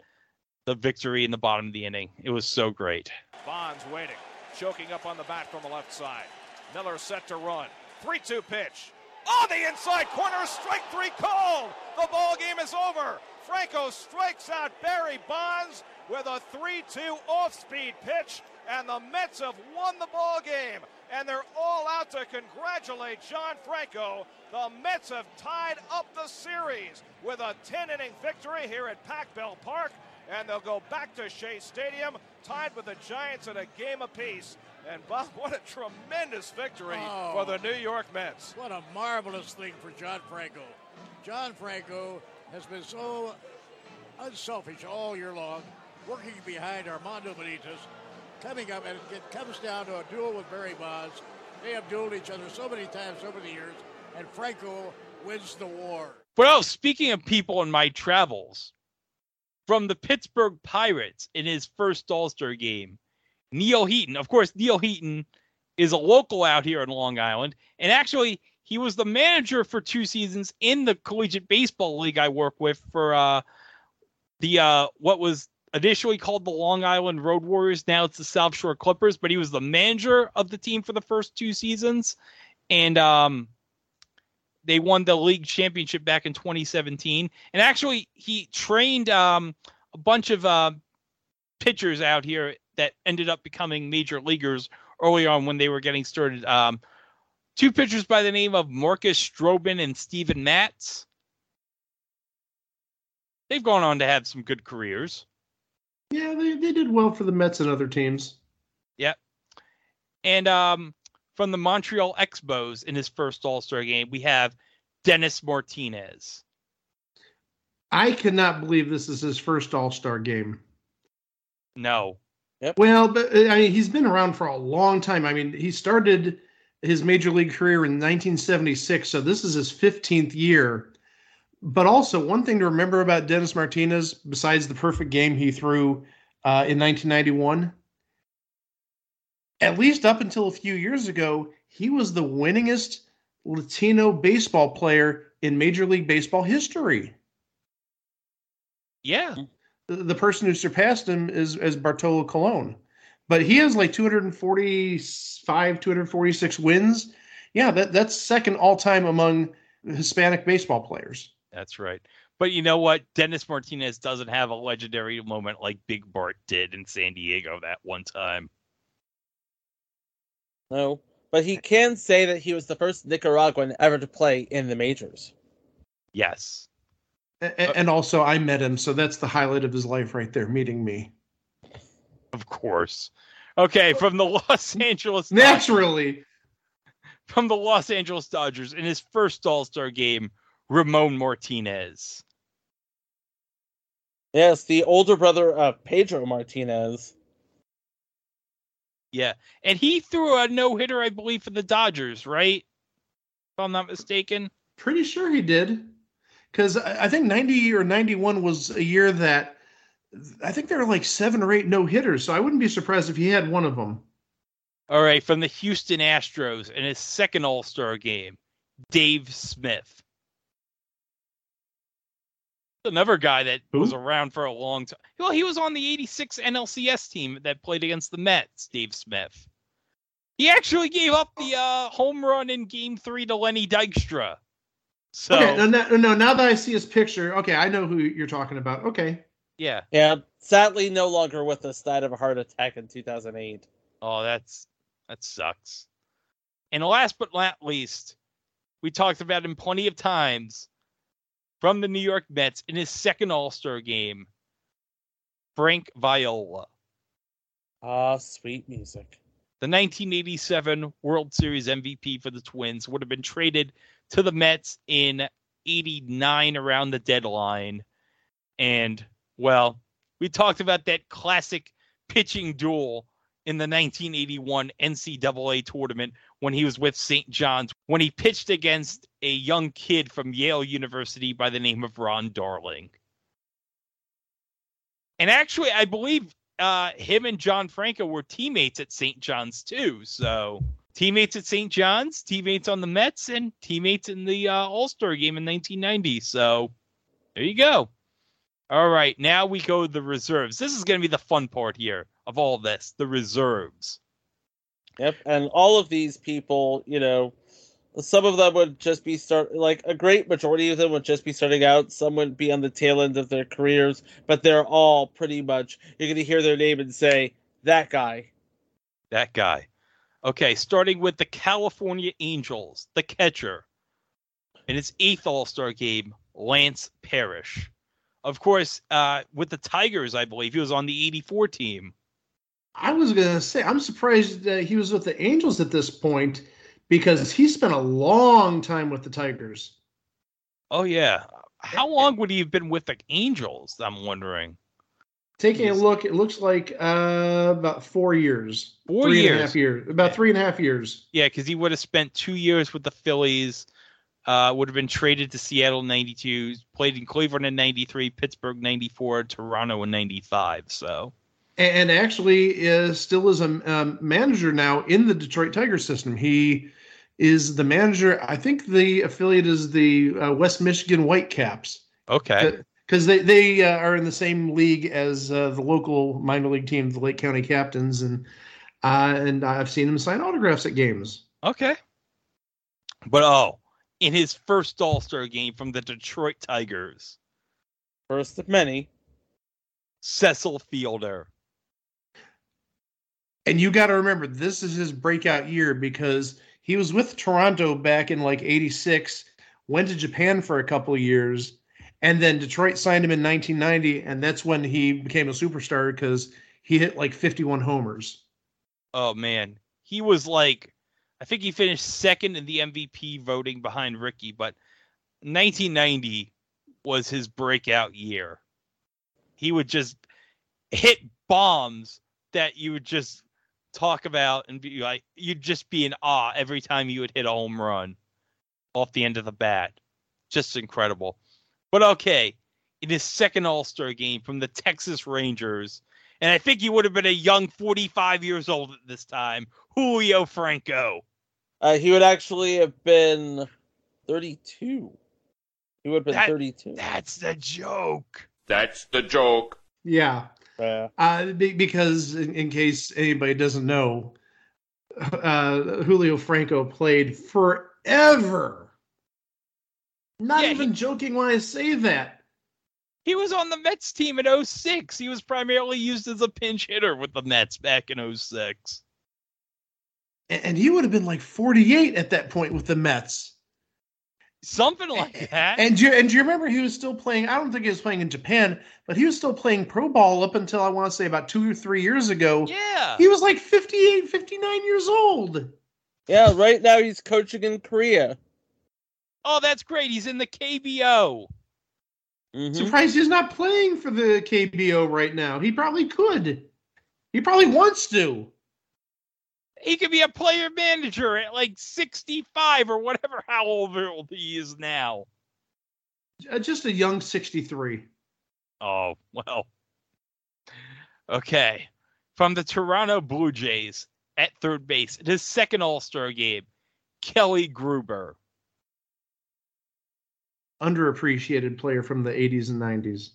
the victory in the bottom of the inning. It was so great. Bonds waiting, choking up on the bat from the left side. Miller set to run. 3 2 pitch. On the inside corner, strike three called. The ball game is over. Franco strikes out Barry Bonds with a 3 2 off speed pitch, and the Mets have won the ball game. And they're all out to congratulate John Franco. The Mets have tied up the series with a 10 inning victory here at Pac Bell Park and they'll go back to Shea Stadium, tied with the Giants at a game apiece. And Bob, what a tremendous victory for the New York Mets. What a marvelous thing for John Franco. John Franco has been so unselfish all year long, working behind Armando Benitez, coming up, and it comes down to a duel with Barry Bonds. They have dueled each other so many times over the years, and Franco wins the war. Oh, speaking of people in my travels, from the Pittsburgh Pirates in his first All Star game, Neal Heaton. Of course, Neal Heaton is a local out here in Long Island, and actually, he was the manager for two seasons in the collegiate baseball league I work with for uh, the uh, what was initially called the Long Island Road Warriors. Now it's the South Shore Clippers, but he was the manager of the team for the first two seasons, and um, they won the league championship back in 2017. And actually, he trained um, a bunch of uh, pitchers out here that ended up becoming major leaguers early on when they were getting started. Um, two pitchers by the name of Marcus Stroman and Steven Matz. They've gone on to have some good careers. Yeah, they, they did well for the Mets and other teams. Yep. And um, from the Montreal Expos in his first All Star game, we have Dennis Martinez. I cannot believe this is his first All Star game. No. Well, but uh, I mean, he's been around for a long time. I mean, he started his major league career in 1976, so this is his 15th year. But also, one thing to remember about Dennis Martinez, besides the perfect game he threw uh, in 1991, at least up until a few years ago, he was the winningest Latino baseball player in Major League Baseball history. Yeah. The, the person who surpassed him is, is Bartolo Colon. But he has like 245, 246 wins. Yeah, that, that's second all time among Hispanic baseball players. That's right. But you know what? Dennis Martinez doesn't have a legendary moment like Big Bart did in San Diego that one time. No, but he can say that he was the first Nicaraguan ever to play in the majors. Yes. A- and also, I met him, so that's the highlight of his life right there, meeting me. Of course. Okay, from the Los Angeles Naturally. From the Los Angeles Dodgers in his first All Star game, Ramon Martinez. Yes, the older brother of Pedro Martinez. Yeah. And he threw a no hitter, I believe, for the Dodgers, right? If I'm not mistaken. Pretty sure he did. Because I I think 90 or 91 was a year that I think there were like seven or eight no hitters. So I wouldn't be surprised if he had one of them. All right, from the Houston Astros in his second All Star game, Dave Smith. Another guy that was around for a long time. Well, he was on the 86 NLCS team that played against the Mets, Dave Smith. He actually gave up the uh, home run in game three to Lenny Dykstra. So, Okay, no, no, no, now that I see his picture, okay, I know who you're talking about. Okay. yeah. Yeah, sadly no longer with us. Died of a heart attack in 2008. Oh, that's that sucks. And last but not least, we talked about him plenty of times from the New York Mets in his second All Star game. Frank Viola, Ah, sweet music. the 1987 World Series MVP for the Twins, would have been traded to the Mets in 89 around the deadline. And, well, we talked about that classic pitching duel in the 1981 NCAA tournament when he was with St. John's, when he pitched against a young kid from Yale University by the name of Ron Darling. And actually, I believe uh, him and John Franco were teammates at St. John's too. So teammates at St. John's, teammates on the Mets, and teammates in the uh, All Star game in 1990. So there you go. All right, now we go to the reserves. This is going to be the fun part here of all this the reserves. Yep, and all of these people, you know, some of them would just be start like a great majority of them would just be starting out. Some would be on the tail end of their careers, but they're all pretty much you're going to hear their name and say that guy. That guy. Okay, starting with the California Angels, the catcher. In his eighth All Star game, Lance Parrish. Of course, uh, with the Tigers, I believe he was on the 84 team. I was gonna say I'm surprised that he was with the Angels at this point because he spent a long time with the Tigers. Oh, yeah. How long would he have been with the Angels? I'm wondering. Taking a look, it looks like uh, about four years. Four Three and a years. half years. About three and a half years. Yeah, because he would have spent two years with the Phillies, Uh, would have been traded to Seattle in 92, played in Cleveland in 93, Pittsburgh 94, Toronto in 95. So, and actually is still is a um, manager now in the Detroit Tigers system. He is the manager. I think the affiliate is the uh, West Michigan Whitecaps. okay. Because they they uh, are in the same league as uh, the local minor league team, the Lake County Captains, and uh, and I've seen him sign autographs at games. Okay. But oh, in his first All Star game from the Detroit Tigers, First of many. Cecil Fielder. And you got to remember, this is his breakout year because he was with Toronto back in like '86, went to Japan for a couple years, and then Detroit signed him in 1990, and that's when he became a superstar because he hit like 51 homers. Oh man, he was like, I think he finished second in the MVP voting behind Rickey, but 1990 was his breakout year. He would just hit bombs that you would just talk about and be like, you'd just be in awe every time you would hit a home run off the end of the bat. Just incredible. But okay, in his second All Star game from the Texas Rangers, and I think he would have been a young 45 years old at this time, Julio Franco. Uh, he would actually have been 32. He would have been That- 32. That's the joke. That's the joke. Yeah. Yeah. Uh, because in, in case anybody doesn't know, uh, Julio Franco played forever. Not Yeah, even joking when I say that. He was on the Mets team in 06. He was primarily used as a pinch hitter with the Mets back in 06. A- And he would have been like 48 at that point with the Mets. Something like that. And do you, and do you remember he was still playing? I don't think he was playing in Japan, but he was still playing pro ball up until I want to say about two or three years ago. Yeah. He was like 58, 59 years old. Yeah, right now he's coaching in Korea. Oh, that's great. He's in the KBO. Mhm. Surprised he's not playing for the KBO right now. He probably could. He probably wants to. He could be a player manager at like 65 or whatever how old he is now. Uh, Just a young 63. Oh, well. Okay. From the Toronto Blue Jays at third base, in his second All Star game, Kelly Gruber. Underappreciated player from the 80s and 90s.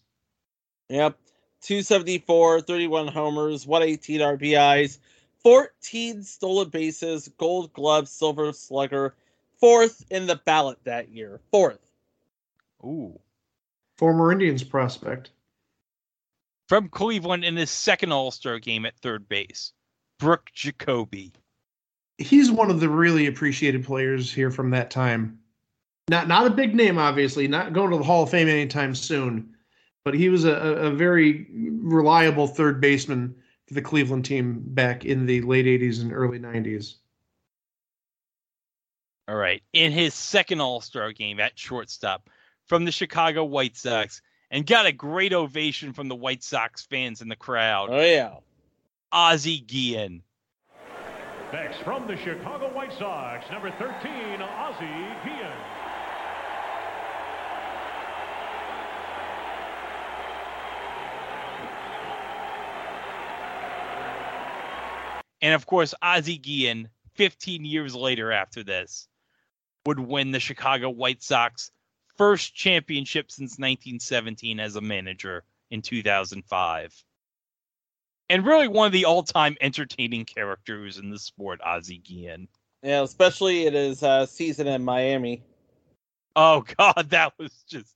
Yep. 274, 31 homers, 118 RBIs, 14 stolen bases, gold glove, silver slugger, fourth in the ballot that year. Fourth. Ooh. Former Indians prospect. From Cleveland in his second All Star game at third base, Brook Jacoby. He's one of the really appreciated players here from that time. Not not a big name, obviously, not going to the Hall of Fame anytime soon, but he was a, a a very reliable third baseman for the Cleveland team back in the late 80s and early 90s. All right. In his second All Star game at shortstop from the Chicago White Sox and got a great ovation from the White Sox fans in the crowd. Oh, yeah. Ozzie Guillen. Next, from the Chicago White Sox, number 13, Ozzie Guillen. And of course, Ozzie Guillen, 15 years later after this, would win the Chicago White Sox first championship since 1917 as a manager in 2005. And really one of the all-time entertaining characters in the sport, Ozzie Guillen. Yeah, especially in his uh, season in Miami Oh God, that was just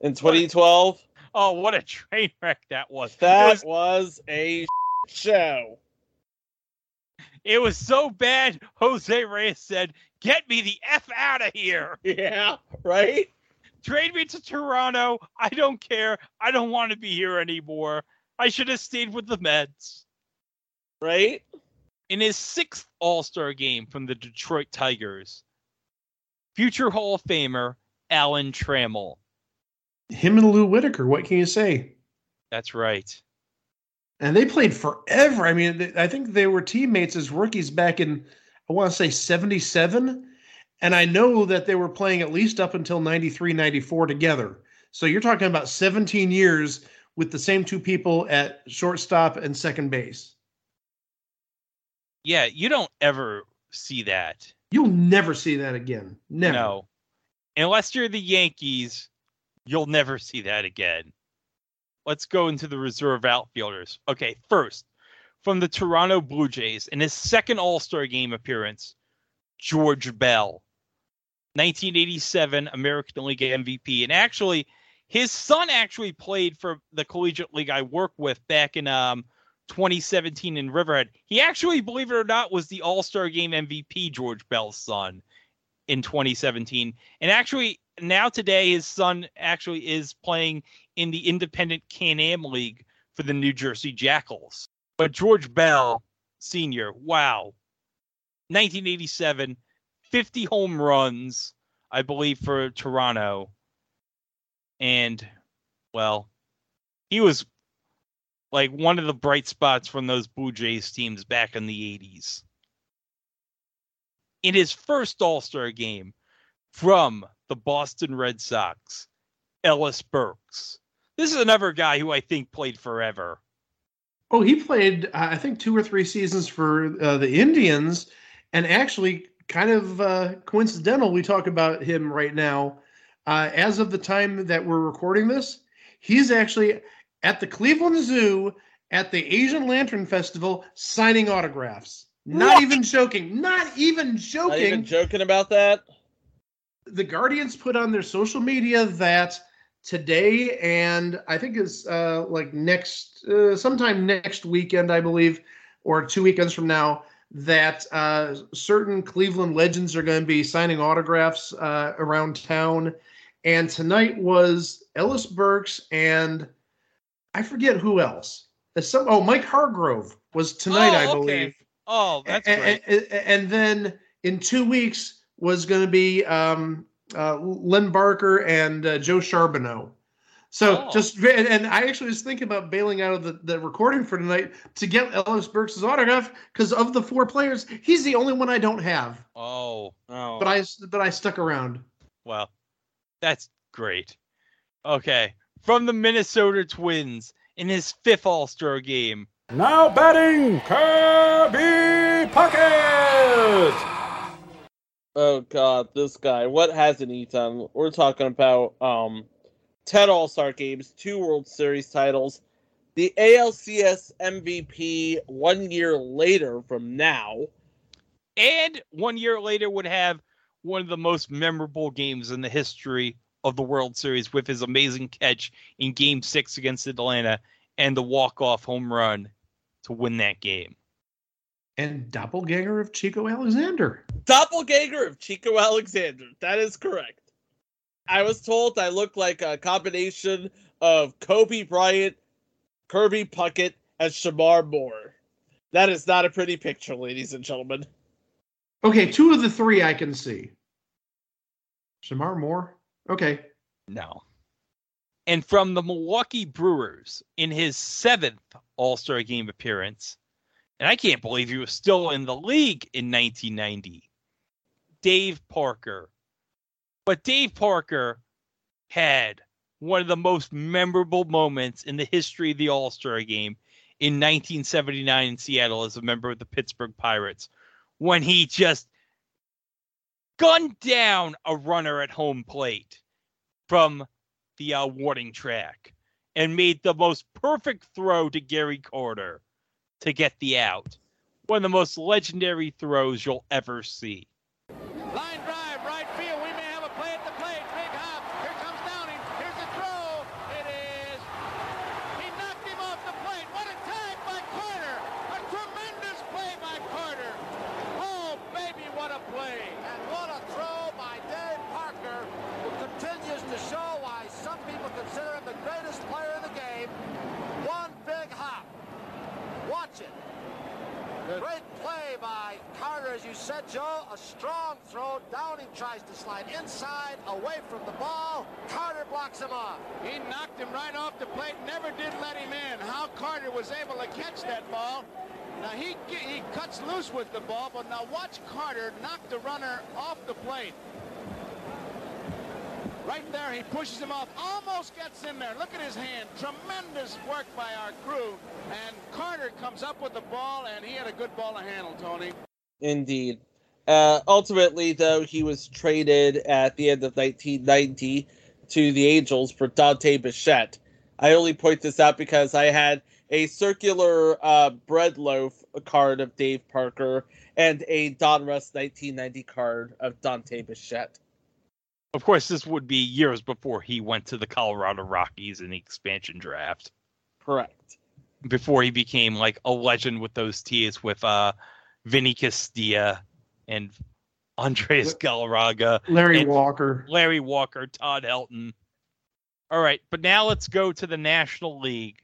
in 2012. oh what a train wreck that was. That was, was a show. It was so bad. Jose Reyes said, "Get me the f out of here." Yeah, right? Trade me to Toronto. I don't care. I don't want to be here anymore. I should have stayed with the Mets. Right? In his sixth All Star game from the Detroit Tigers, future Hall of Famer Alan Trammell. Him and Lou Whitaker, what can you say? That's right. And they played forever. I mean, th- I think they were teammates as rookies back in, I want to say 77. and I know that they were playing at least up until 93, 94 together. So you're talking about 17 years with the same two people at shortstop and second base. Yeah, you don't ever see that. You'll never see that again. Never. No. Unless you're the Yankees, you'll never see that again. Let's go into the reserve outfielders. Okay, first, from the Toronto Blue Jays in his second All Star game appearance, George Bell. 1987 American League MVP. And actually, his son actually played for the collegiate league I work with back in um, 2017 in Riverhead. He actually, believe it or not, was the All Star Game MVP, George Bell's son, in 2017. And actually, now today, his son actually is playing in the independent Can Am League for the New Jersey Jackals. But George Bell, senior, wow. 1987, 50 home runs, I believe, for Toronto. And, well, he was like one of the bright spots from those Blue Jays teams back in the 80s. In his first All Star game from the Boston Red Sox, Ellis Burks. This is another guy who I think played forever. Oh, he played, uh, I think, two or three seasons for uh, the Indians, and actually, kind of uh, coincidental, we talk about him right now. Uh, as of the time that we're recording this, he's actually at the Cleveland Zoo at the Asian Lantern Festival signing autographs. Not What? even joking. Not even joking. Not even joking about that. the Guardians put on their social media that today and I think it's uh, like next, uh, sometime next weekend, I believe, or two weekends from now, that uh, certain Cleveland legends are going to be signing autographs uh, around town. And tonight was Ellis Burks and I forget who else. Some oh Mike Hargrove was tonight, I Oh, okay. believe. Oh, that's and, great. and, and then in two weeks was going to be um, uh, Len Barker and uh, Joe Charboneau. So Oh. just and, and I actually was thinking about bailing out of the, the recording for tonight to get Ellis Burks' autograph because of the four players, he's the only one I don't have. Oh, oh. But I but I stuck around. Well, that's great. Okay. From the Minnesota Twins in his fifth All Star game. Now batting, Kirby Puckett. Oh god, this guy. What hasn't he done? We're talking about um 10 All-Star games, two World Series titles, the ALCS MVP 1 year later from now. And one year later would have one of the most memorable games in the history of the World Series with his amazing catch in game six against Atlanta and the walk-off home run to win that game. And doppelganger of Chico Alexander. Doppelganger of Chico Alexander. That is correct. I was told I look like a combination of Kobe Bryant, Kirby Puckett, and Shemar Moore. That is not a pretty picture, ladies and gentlemen. Okay, two of the three I can see. Shemar Moore. Okay. No. And from the Milwaukee Brewers in his seventh All Star game appearance, and I can't believe he was still in the league in 1990, Dave Parker. But Dave Parker had one of the most memorable moments in the history of the All Star game in 1979 in Seattle as a member of the Pittsburgh Pirates when he just gunned down a runner at home plate from the uh, warning track and made the most perfect throw to Gary Carter to get the out. One of the most legendary throws you'll ever see. Line drive, right field. We may have a play at the plate. Big hop. Here comes Downing. Here's the throw. It is. He knocked him off the plate. What a tag by Carter. A tremendous play by Carter. Oh, baby, what a play. And what a throw by Dave Parker, who continues to show why some people consider him the greatest player in the game. One big hop. Watch it. Great play by Carter, as you said, Joe. A strong throw. Downing tries to slide inside, away from the ball. Carter blocks him off. He knocked him right off the plate. Never did let him in. How Carter was able to catch that ball Now he he cuts loose with the ball, but now watch Carter knock the runner off the plate. Right there, he pushes him off, almost gets in there. Look at his hand. Tremendous work by our crew. And Carter comes up with the ball, and he had a good ball to handle, Tony. Indeed. Uh, ultimately, though, he was traded at the end of 1990 to the Angels for Dante Bichette. I only point this out because I had a circular uh, bread loaf card of Dave Parker and a Donruss 1990 card of Dante Bichette. Of course, this would be years before he went to the Colorado Rockies in the expansion draft. Correct. Before he became like a legend with those teams with uh Vinny Castilla and Andres Galarraga, Larry Walker. Larry Walker, Todd Helton. All right, but now let's go to the National League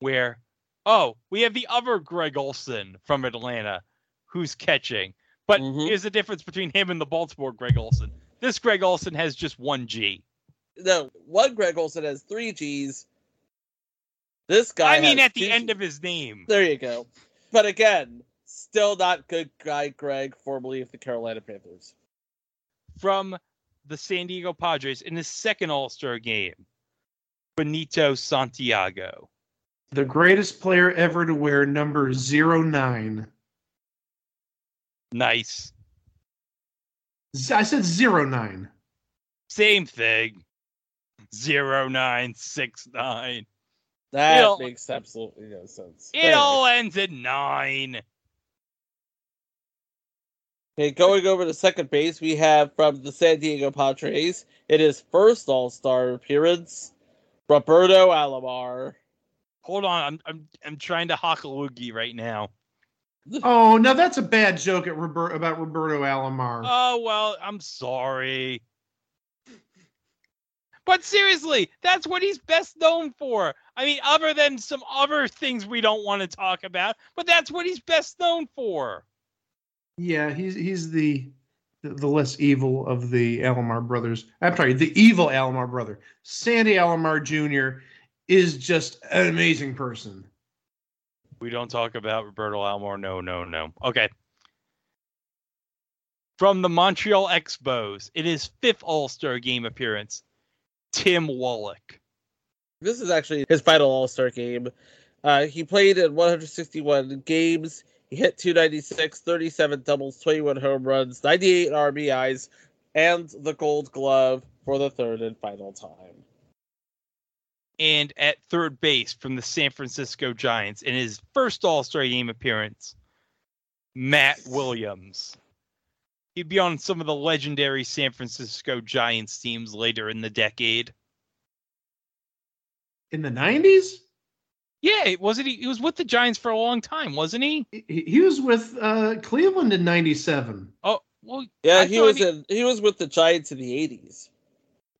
where oh, we have the other Greg Olson from Atlanta who's catching. But mm-hmm. here's the difference between him and the Baltimore Gregg Olson. This Greg Olson has just one G. No, one Greg Olson has three G's. This guy. I mean, has at the two end of his name. There you go. But again, still not good guy Greg, formerly of the Carolina Panthers. From the San Diego Padres in his second All Star game, Benito Santiago. The greatest player ever to wear number zero nine. Nice. I said zero nine. Same thing. Zero nine six nine. That It all- makes absolutely no sense. It all ends at nine. Okay, going over to second base, we have from the San Diego Padres. It is first All Star appearance, Roberto Alomar. Hold on, I'm I'm I'm trying to hock a loogie right now. Oh, now that's a bad joke at Robert, about Roberto Alomar. Oh well, I'm sorry. But seriously, that's what he's best known for. I mean, other than some other things we don't want to talk about, but that's what he's best known for. Yeah, he's he's the the less evil of the Alomar brothers. I'm sorry, the evil Alomar brother. Sandy Alomar Jr. is just an amazing person. We don't talk about Roberto Alomar. No, no, no. Okay. From the Montreal Expos, it is fifth All Star game appearance. Tim Wallach. This is actually his final All Star game. Uh, he played in 161 games. He hit 296, 37 doubles, 21 home runs, 98 RBIs, and the Gold Glove for the third and final time. And at third base from the San Francisco Giants in his first All Star game appearance, Matt Williams. He'd be on some of the legendary San Francisco Giants teams later in the decade. In the 90s? Yeah, wasn't he? He was with the Giants for a long time, wasn't he? He, he was with uh, Cleveland in 97. Oh, well, Yeah, I he thought was in, he was with the Giants in the 80s.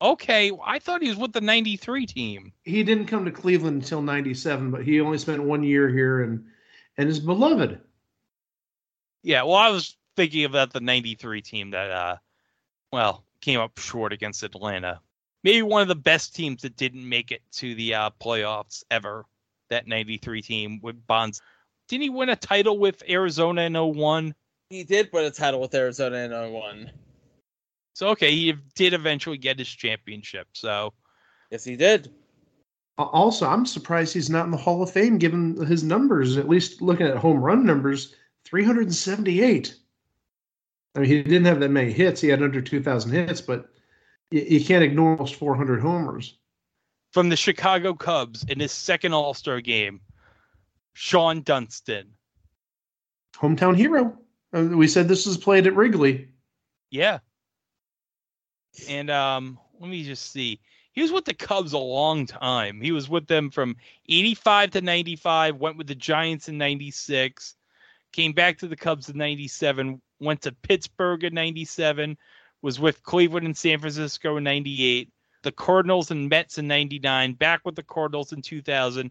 Okay, I thought he was with the 93 team. He didn't come to Cleveland until 97, but he only spent one year here and and is beloved. Yeah, well, I was thinking about the 93 team that, uh, well, came up short against Atlanta. Maybe one of the best teams that didn't make it to the uh, playoffs ever, that 93 team with Bonds. Didn't he win a title with Arizona in 01? He did win a title with Arizona in 01. So, okay, he did eventually get his championship. So, Yes, he did. Also, I'm surprised he's not in the Hall of Fame given his numbers. At least looking at home run numbers, 378. I mean, he didn't have that many hits. He had under 2,000 hits, but you, you can't ignore almost 400 homers. From the Chicago Cubs in his second All Star game, Shawon Dunston. Hometown hero. Uh, we said this was played at Wrigley. Yeah. And um, let me just see. He was with the Cubs a long time. He was with them from 85 to 95, went with the Giants in 96, came back to the Cubs in 97, went to Pittsburgh in 97, was with Cleveland and San Francisco in 98, the Cardinals and Mets in 99, back with the Cardinals in 2000.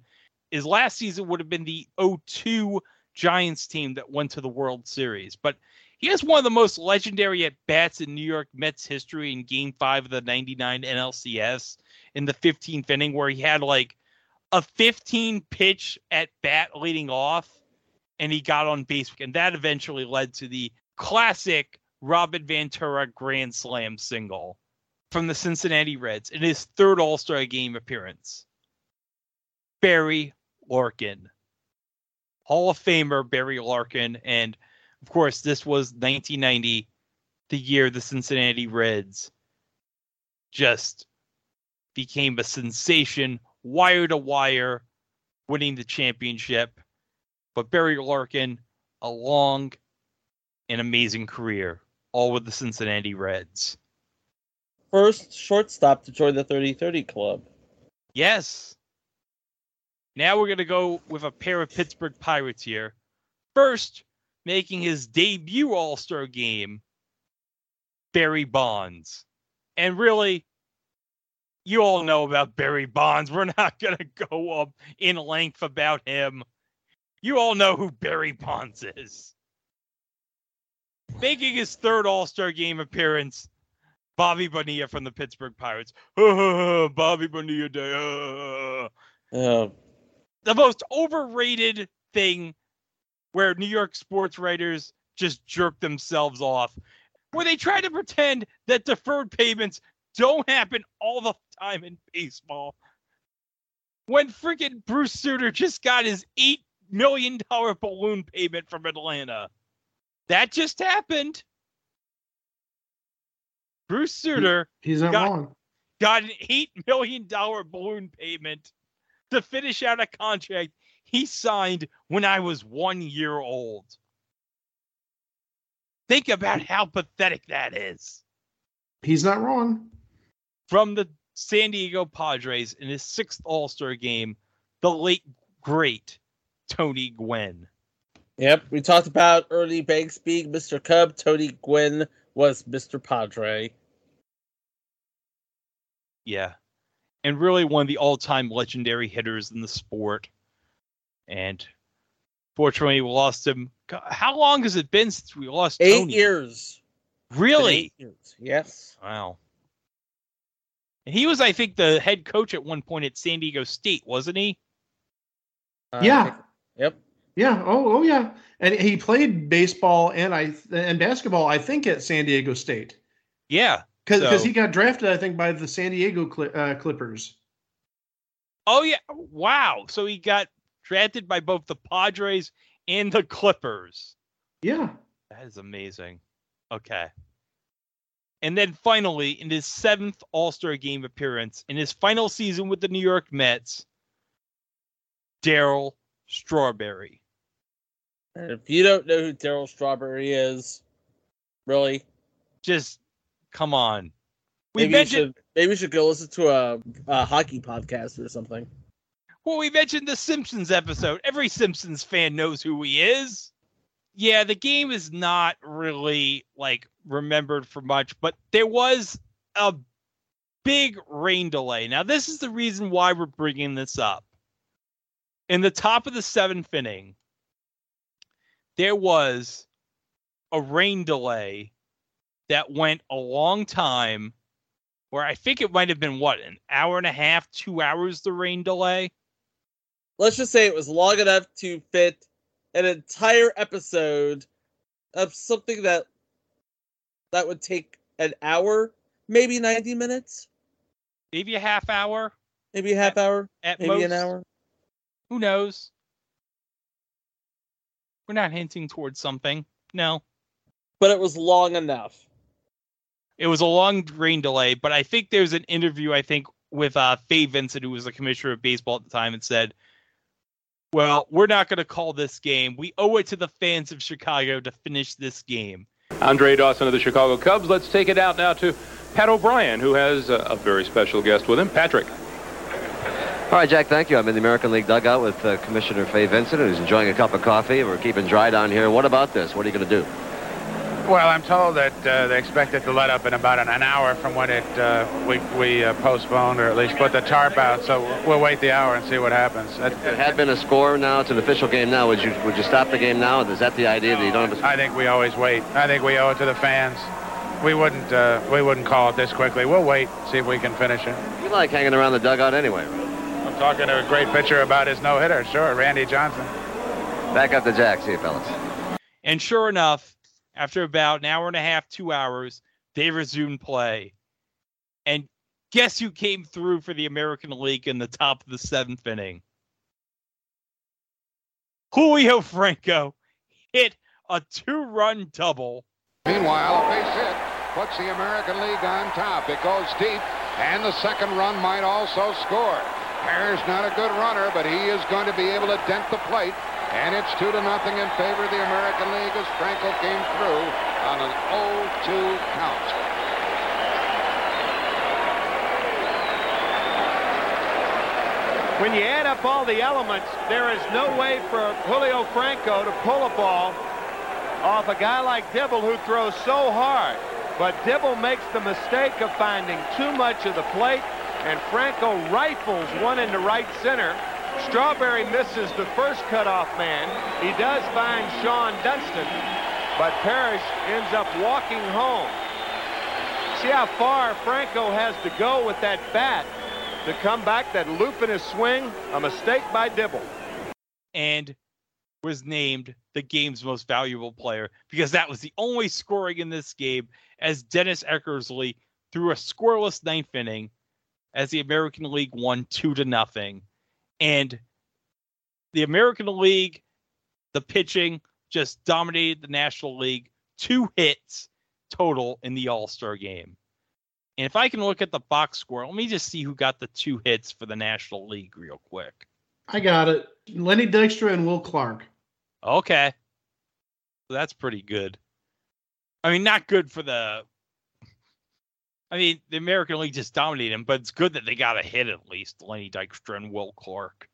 His last season would have been the 02 Giants team that went to the World Series. But he has one of the most legendary at bats in New York Mets history in game five of the 99 NLCS in the 15th inning, where he had like a 15 pitch at bat leading off and he got on base, and that eventually led to the classic Robin Ventura Grand Slam single from the Cincinnati Reds in his third All Star game appearance. Barry Larkin, Hall of Famer Barry Larkin, and of course, this was 1990, the year the Cincinnati Reds just became a sensation, wire to wire, winning the championship. But Barry Larkin, a long and amazing career, all with the Cincinnati Reds. First shortstop to join the 30 30 club. Yes. Now we're going to go with a pair of Pittsburgh Pirates here. First, making his debut All Star game, Barry Bonds. And really, you all know about Barry Bonds. We're not going to go up in length about him. You all know who Barry Bonds is. Making his third All Star game appearance, Bobby Bonilla from the Pittsburgh Pirates. Bobby Bonilla Day. Oh. The most overrated thing where New York sports writers just jerk themselves off, where they try to pretend that deferred payments don't happen all the time in baseball. When freaking Bruce Sutter just got his $8 million balloon payment from Atlanta. That just happened. Bruce Sutter He's not got, wrong. got an $8 million balloon payment to finish out a contract he signed when I was one year old. Think about how pathetic that is. He's not wrong. From the San Diego Padres in his sixth All Star game, the late, great Tony Gwynn. Yep, we talked about Ernie Banks being Mr. Cub. Tony Gwynn was Mr. Padre. Yeah. And really one of the all time legendary hitters in the sport. And fortunately, we lost him. How long has it been since we lost Eight Tony? years. Really? Eight years. Yes. Wow. And he was, I think, the head coach at one point at San Diego State, wasn't he? Uh, yeah. Yep. Yeah. Oh, oh, yeah. And he played baseball and I and basketball. I think at San Diego State Yeah. because So- he got drafted. I think by the San Diego uh, Clippers. Oh yeah! Wow. So he got drafted by both the Padres and the Clippers. Yeah. That is amazing. Okay. And then finally, in his seventh All Star game appearance, in his final season with the New York Mets, Darryl Strawberry. And if you don't know who Darryl Strawberry is, really, just come on. We maybe mentioned you should, maybe we should go listen to a, a hockey podcast or something. Well, we mentioned the Simpsons episode. Every Simpsons fan knows who he is. Yeah, the game is not really like remembered for much, but there was a big rain delay. Now, this is the reason why we're bringing this up. In the top of the seventh inning, there was a rain delay that went a long time where I think it might have been what, an hour and a half, two hours, the rain delay? Let's just say it was long enough to fit an entire episode of something that that would take an hour, maybe 90 minutes, maybe a half hour, maybe a half hour, at maybe an hour. Who knows? We're not hinting towards something. No. But it was long enough. It was a long rain delay, but I think there's an interview, I think, with uh, Fay Vincent, who was the commissioner of baseball at the time, and said, Well, we're not going to call this game. We owe it to the fans of Chicago to finish this game. Andre Dawson of the Chicago Cubs. Let's take it out now to Pat O'Brien, who has a, a very special guest with him. Patrick. All right, Jack, thank you. I'm in the American League dugout with uh, Commissioner Fay Vincent, who's enjoying a cup of coffee. We're keeping dry down here. What about this? What are you going to do? Well, I'm told that uh, they expect it to let up in about an, an hour from when it uh, we, we uh, postponed or at least put the tarp out. So we'll wait the hour and see what happens. That- It had been a score. Now it's an official game. Now would you would you stop the game now? Is that the idea that you don't have a I think we always wait. I think we owe it to the fans. We wouldn't uh, we wouldn't call it this quickly. We'll wait, see if we can finish it. You like hanging around the dugout anyway. I'm talking to a great pitcher about his no hitter. Sure, Randy Johnson. Back up the jacks here, you, fellas. And sure enough, after about an hour and a half, two hours, they resumed play. And guess who came through for the American League in the top of the seventh inning? Julio Franco hit a two run double. Meanwhile, a base hit puts the American League on top. It goes deep, and the second run might also score. Harris not a good runner, but he is going to be able to dent the plate. And it's two to nothing in favor of the American League as Franco came through on an 0-2 count. When you add up all the elements, there is no way for Julio Franco to pull a ball off a guy like Dibble who throws so hard. But Dibble makes the mistake of finding too much of the plate, and Franco rifles one into right center. Strawberry misses the first cutoff man. He does find Shawon Dunston, but Parrish ends up walking home. See how far Franco has to go with that bat to come back, that loop in his swing, a mistake by Dibble. And was named the game's most valuable player because that was the only scoring in this game as Dennis Eckersley threw a scoreless ninth inning as the American League won two to nothing. And the American League, the pitching just dominated the National League. Two hits total in the All Star game. And if I can look at the box score, let me just see who got the two hits for the National League real quick. I got it. Lenny Dykstra and Will Clark. Okay. So that's pretty good. I mean, not good for the. I mean, the American League just dominated him, but it's good that they got a hit at least. Lenny Dykstra and Will Clark.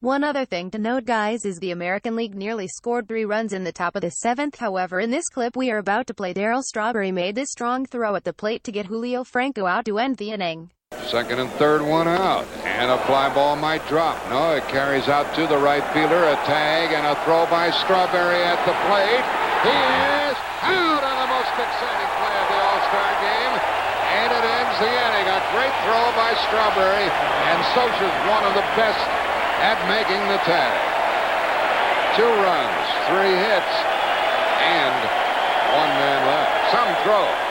One other thing to note guys is the American League nearly scored three runs in the top of the seventh however in this clip we are about to play Darryl Strawberry made this strong throw at the plate to get Julio Franco out to end the inning. Second and third one out. And a fly ball might drop. No, it carries out to the right fielder. A tag and a throw by Strawberry at the plate. He is out on the most exciting play of the All-Star game. And it ends the inning. A great throw by Strawberry. And Scioscia's one of the best at making the tag. Two runs, three hits, and one man left. Some throw.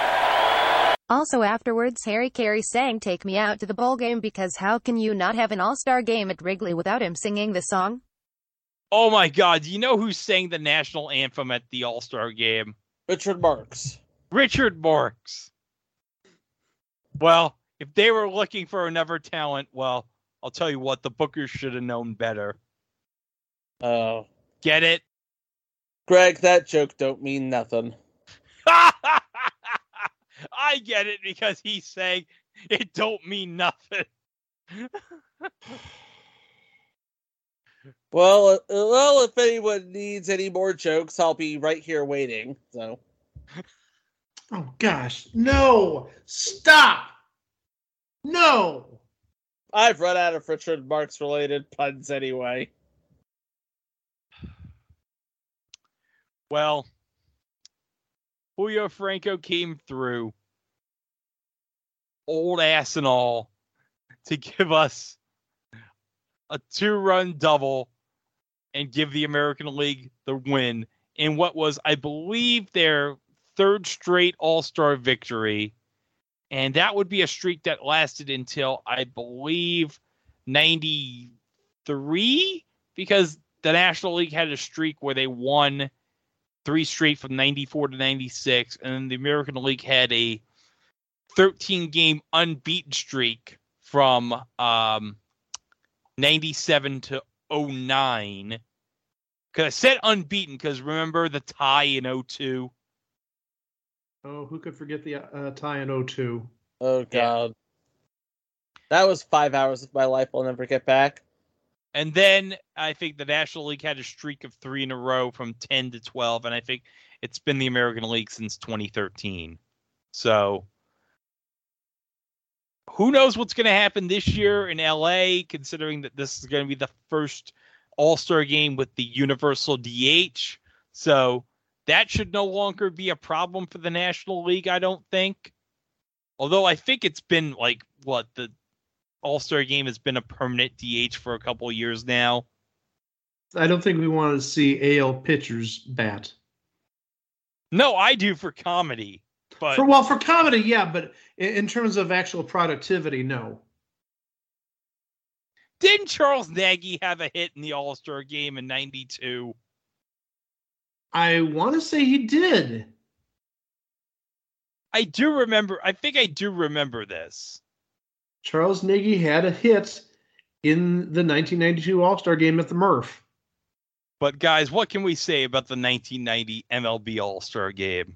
Also afterwards Harry Caray sang Take Me Out to the Bowl Game because how can you not have an all-star game at Wrigley without him singing the song? Oh my God! do You know who sang the national anthem at the All Star game? Richard Marx. Richard Marx. Well, if they were looking for another talent, well, I'll tell you what, the Bookers should have known better. Oh. Get it? Greg, that joke don't mean nothing. I get it because he's saying it don't mean nothing. well, uh, well, if anyone needs any more jokes, I'll be right here waiting. So. Oh gosh, no! Stop! No! I've run out of Richard Marx related puns anyway. Well, Julio Franco came through, old ass and all, to give us a two run double and give the American League the win in what was, I believe, their third straight All Star victory. And that would be a streak that lasted until, I believe, 93, because the National League had a streak where they won three straight from 94 to 96. And then the American League had a 13 game unbeaten streak from um, 97 to 09. Because I said unbeaten because remember the tie in 02? Oh, who could forget the uh, tie in 02? Oh, God. That was five hours of my life I'll never get back. And then I think the National League had a streak of three in a row from 10 to 12. And I think it's been the American League since 2013. So who knows what's going to happen this year in LA, considering that this is going to be the first All Star game with the universal DH. So that should no longer be a problem for the National League, I don't think. Although I think it's been like, what, the All Star game has been a permanent DH for a couple years now. I don't think we want to see AL pitchers bat. No, I do for comedy. But For well, for comedy, yeah, but in, in terms of actual productivity, no. didn't Charles Nagy have a hit in the All Star game in '92? I want to say he did. I do remember. I think I do remember this. Charles Nagy had a hit in the 1992 All Star game at the Murph. But guys, what can we say about the 1990 MLB All Star game?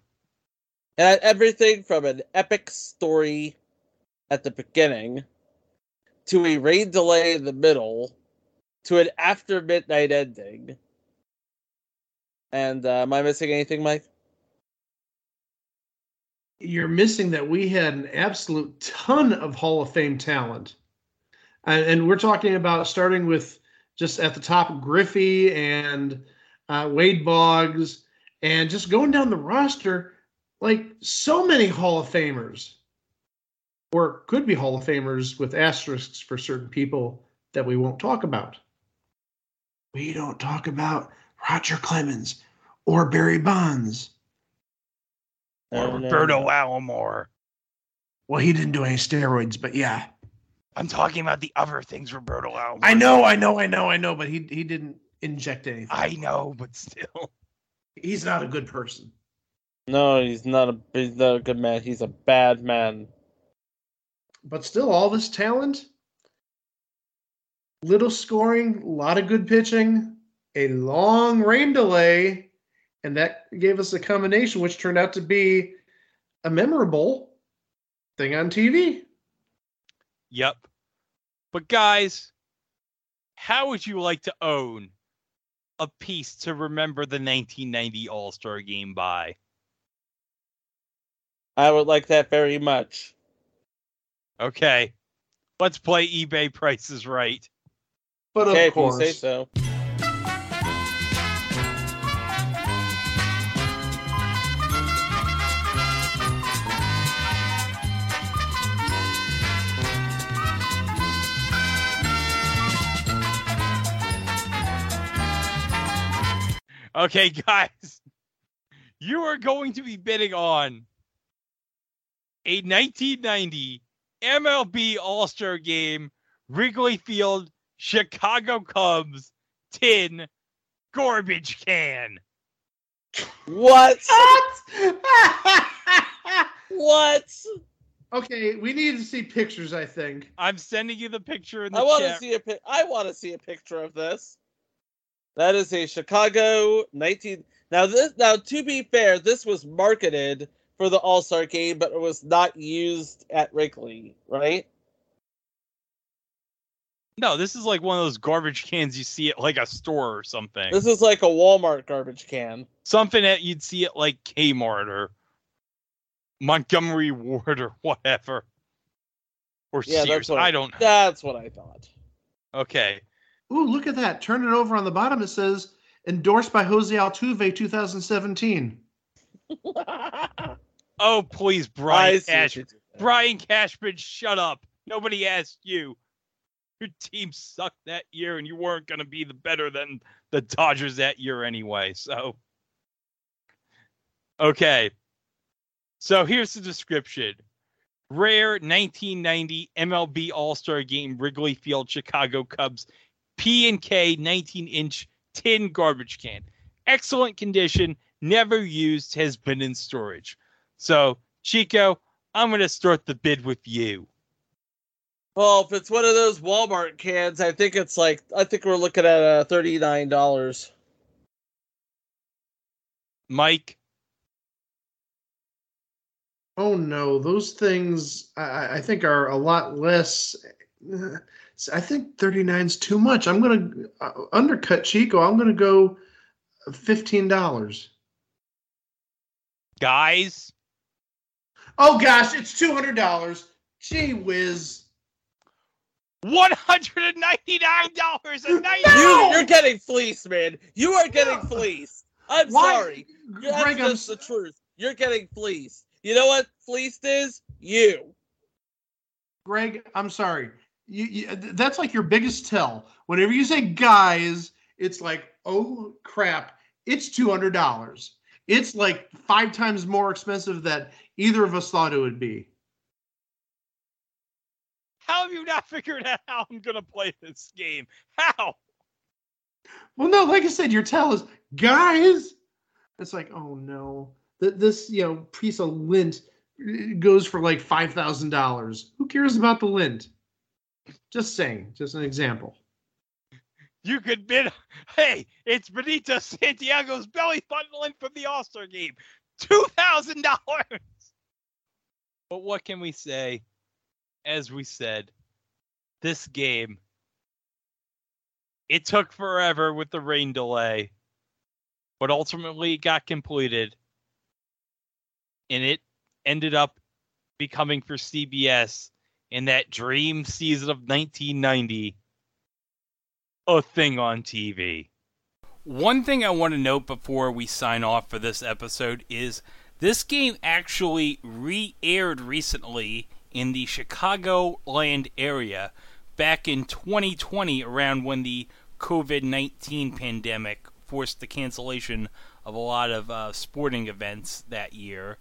It had everything from an epic story at the beginning to a rain delay in the middle to an after midnight ending. And uh, am I missing anything, Mike? You're missing that we had an absolute ton of Hall of Fame talent. And, and we're talking about starting with just at the top Griffey and uh, Wade Boggs, and just going down the roster, like so many Hall of Famers, or could be Hall of Famers with asterisks for certain people that we won't talk about. We don't talk about Roger Clemens or Barry Bonds. Or Roberto Alomar. Well, he didn't do any steroids, but yeah. I'm talking about the other things Roberto Alomar. I know, I know, I know, I know, but he he didn't inject anything. I know, but still. He's not a good person. No, he's not a he's not a good man. He's a bad man. But still, all this talent, little scoring, a lot of good pitching, a long rain delay, and that gave us a combination which turned out to be a memorable thing on TV. Yep. But guys, how would you like to own a piece to remember the 1990 All Star game by? I would like that very much. Okay. Let's play eBay prices right. But okay, of if you course, say so. Okay, guys. You are going to be bidding on a 1990 MLB All Star Game Wrigley Field Chicago Cubs tin garbage can. What? what? what? Okay, we need to see pictures. I think. I'm sending you the picture in the I want to chat. see a pic. I want to see a picture of this. That is a Chicago 19. Now this. Now to be fair, this was marketed for the All Star game, but it was not used at Wrigley, right? No, this is like one of those garbage cans you see at like a store or something. This is like a Walmart garbage can. something that you'd see at like Kmart or Montgomery Ward or whatever. Or Yeah, Sears. that's what I don't know. That's what I thought. Okay. Ooh, look at that! Turn it over on the bottom. It says endorsed by Jose Altuve, 2017. Oh, please, Brian see what Cash. you did there. Brian Cashman, shut up. Nobody asked you. Your team sucked that year, and you weren't going to be the better than the Dodgers that year anyway. So, okay. So here's the description: rare 1990 MLB All Star Game Wrigley Field Chicago Cubs P and K 19 inch tin garbage can, excellent condition, never used, has been in storage. So, Chico, I'm going to start the bid with you. Well, if it's one of those Walmart cans, I think it's like I think we're looking at uh, thirty nine dollars. Mike, Oh no, those things I- I, I think are a lot less. I think 39 is too much. I'm gonna uh, undercut Chico. I'm gonna go fifteen dollars. guys, Oh gosh, it's two hundred dollars. Gee whiz. $199 a night. You, you're getting fleeced, man. You are getting fleeced. I'm Why- sorry. That's Greg, I'm the truth. You're getting fleeced. You know what fleeced is? You. Greg, I'm sorry. You, you, that's like your biggest tell. Whenever you say guys, it's like, oh crap, it's two hundred dollars. It's like five times more expensive than either of us thought it would be. How have you not figured out how I'm gonna play this game? How? Well, no, like I said, your tell is, guys. It's like, oh no, Th- this you know piece of lint uh, goes for like five thousand dollars. Who cares about the lint? Just saying, just an example. You could bid. Hey, it's Benito Santiago's belly button from the All Star game. Two thousand dollars. But what can we say? As we said, this game. It took forever with the rain delay, but ultimately it got completed, and it ended up becoming for CBS in that dream season of 1990 a thing on TV. One thing I want to note before we sign off for this episode is this game actually re aired recently in the Chicagoland area back in 2020, around when the COVID 19 pandemic forced the cancellation of a lot of uh, sporting events that year.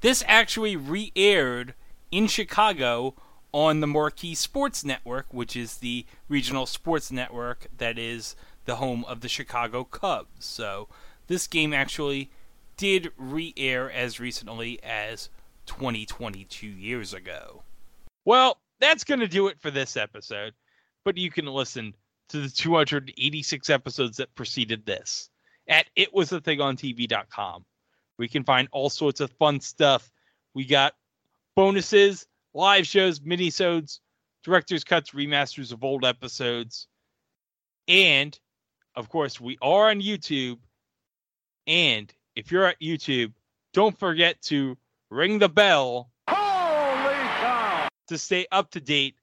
This actually re aired in Chicago on the Marquee Sports Network, which is the regional sports network that is the home of the Chicago Cubs. So this game actually did re air as recently as 2022 years ago. Well, that's going to do it for this episode, but you can listen to the 286 episodes that preceded this at itwasathingontv.com. We can find all sorts of fun stuff. We got bonuses, live shows, minisodes, director's cuts, remasters of old episodes. And of course, we are on YouTube. And if you're at YouTube, don't forget to ring the bell to stay up to date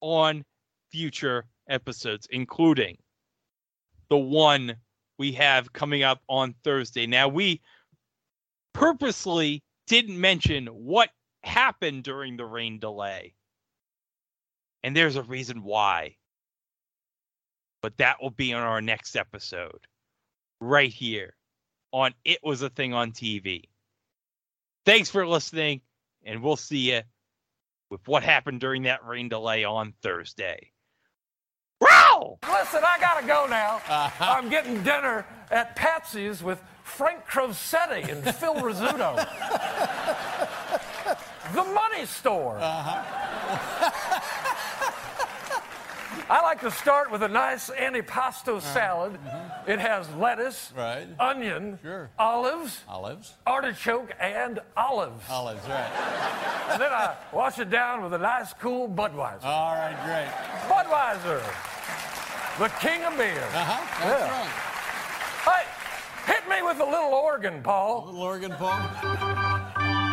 on future episodes, including the one we have coming up on Thursday. Now, we purposely didn't mention what happened during the rain delay. And there's a reason why. But that will be on our next episode, right here on It Was a Thing on TV. Thanks for listening, and we'll see you with what happened during that rain delay on Thursday. Wow! Listen, I gotta go now. Uh-huh. I'm getting dinner at Patsy's with Frank Crosetti and Phil Rizzuto. The money store. Uh-huh. I like to start with a nice antipasto uh-huh. salad. Mm-hmm. It has lettuce, Right. onion, Sure. olives, Olives. artichoke, and olives. Olives, right. And then I wash it down with a nice cool Budweiser. All right, great. Budweiser, the king of beer. Uh-huh. That's Yeah. Hey, hit me with a little organ, Paul. Little organ, Paul.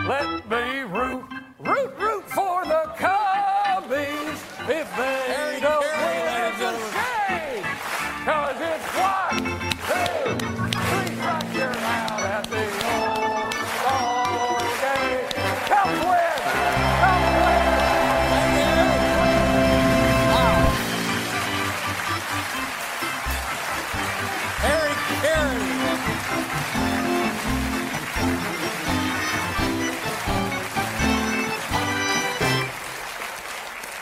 Let me root, root, root for the Cubbies. If they don't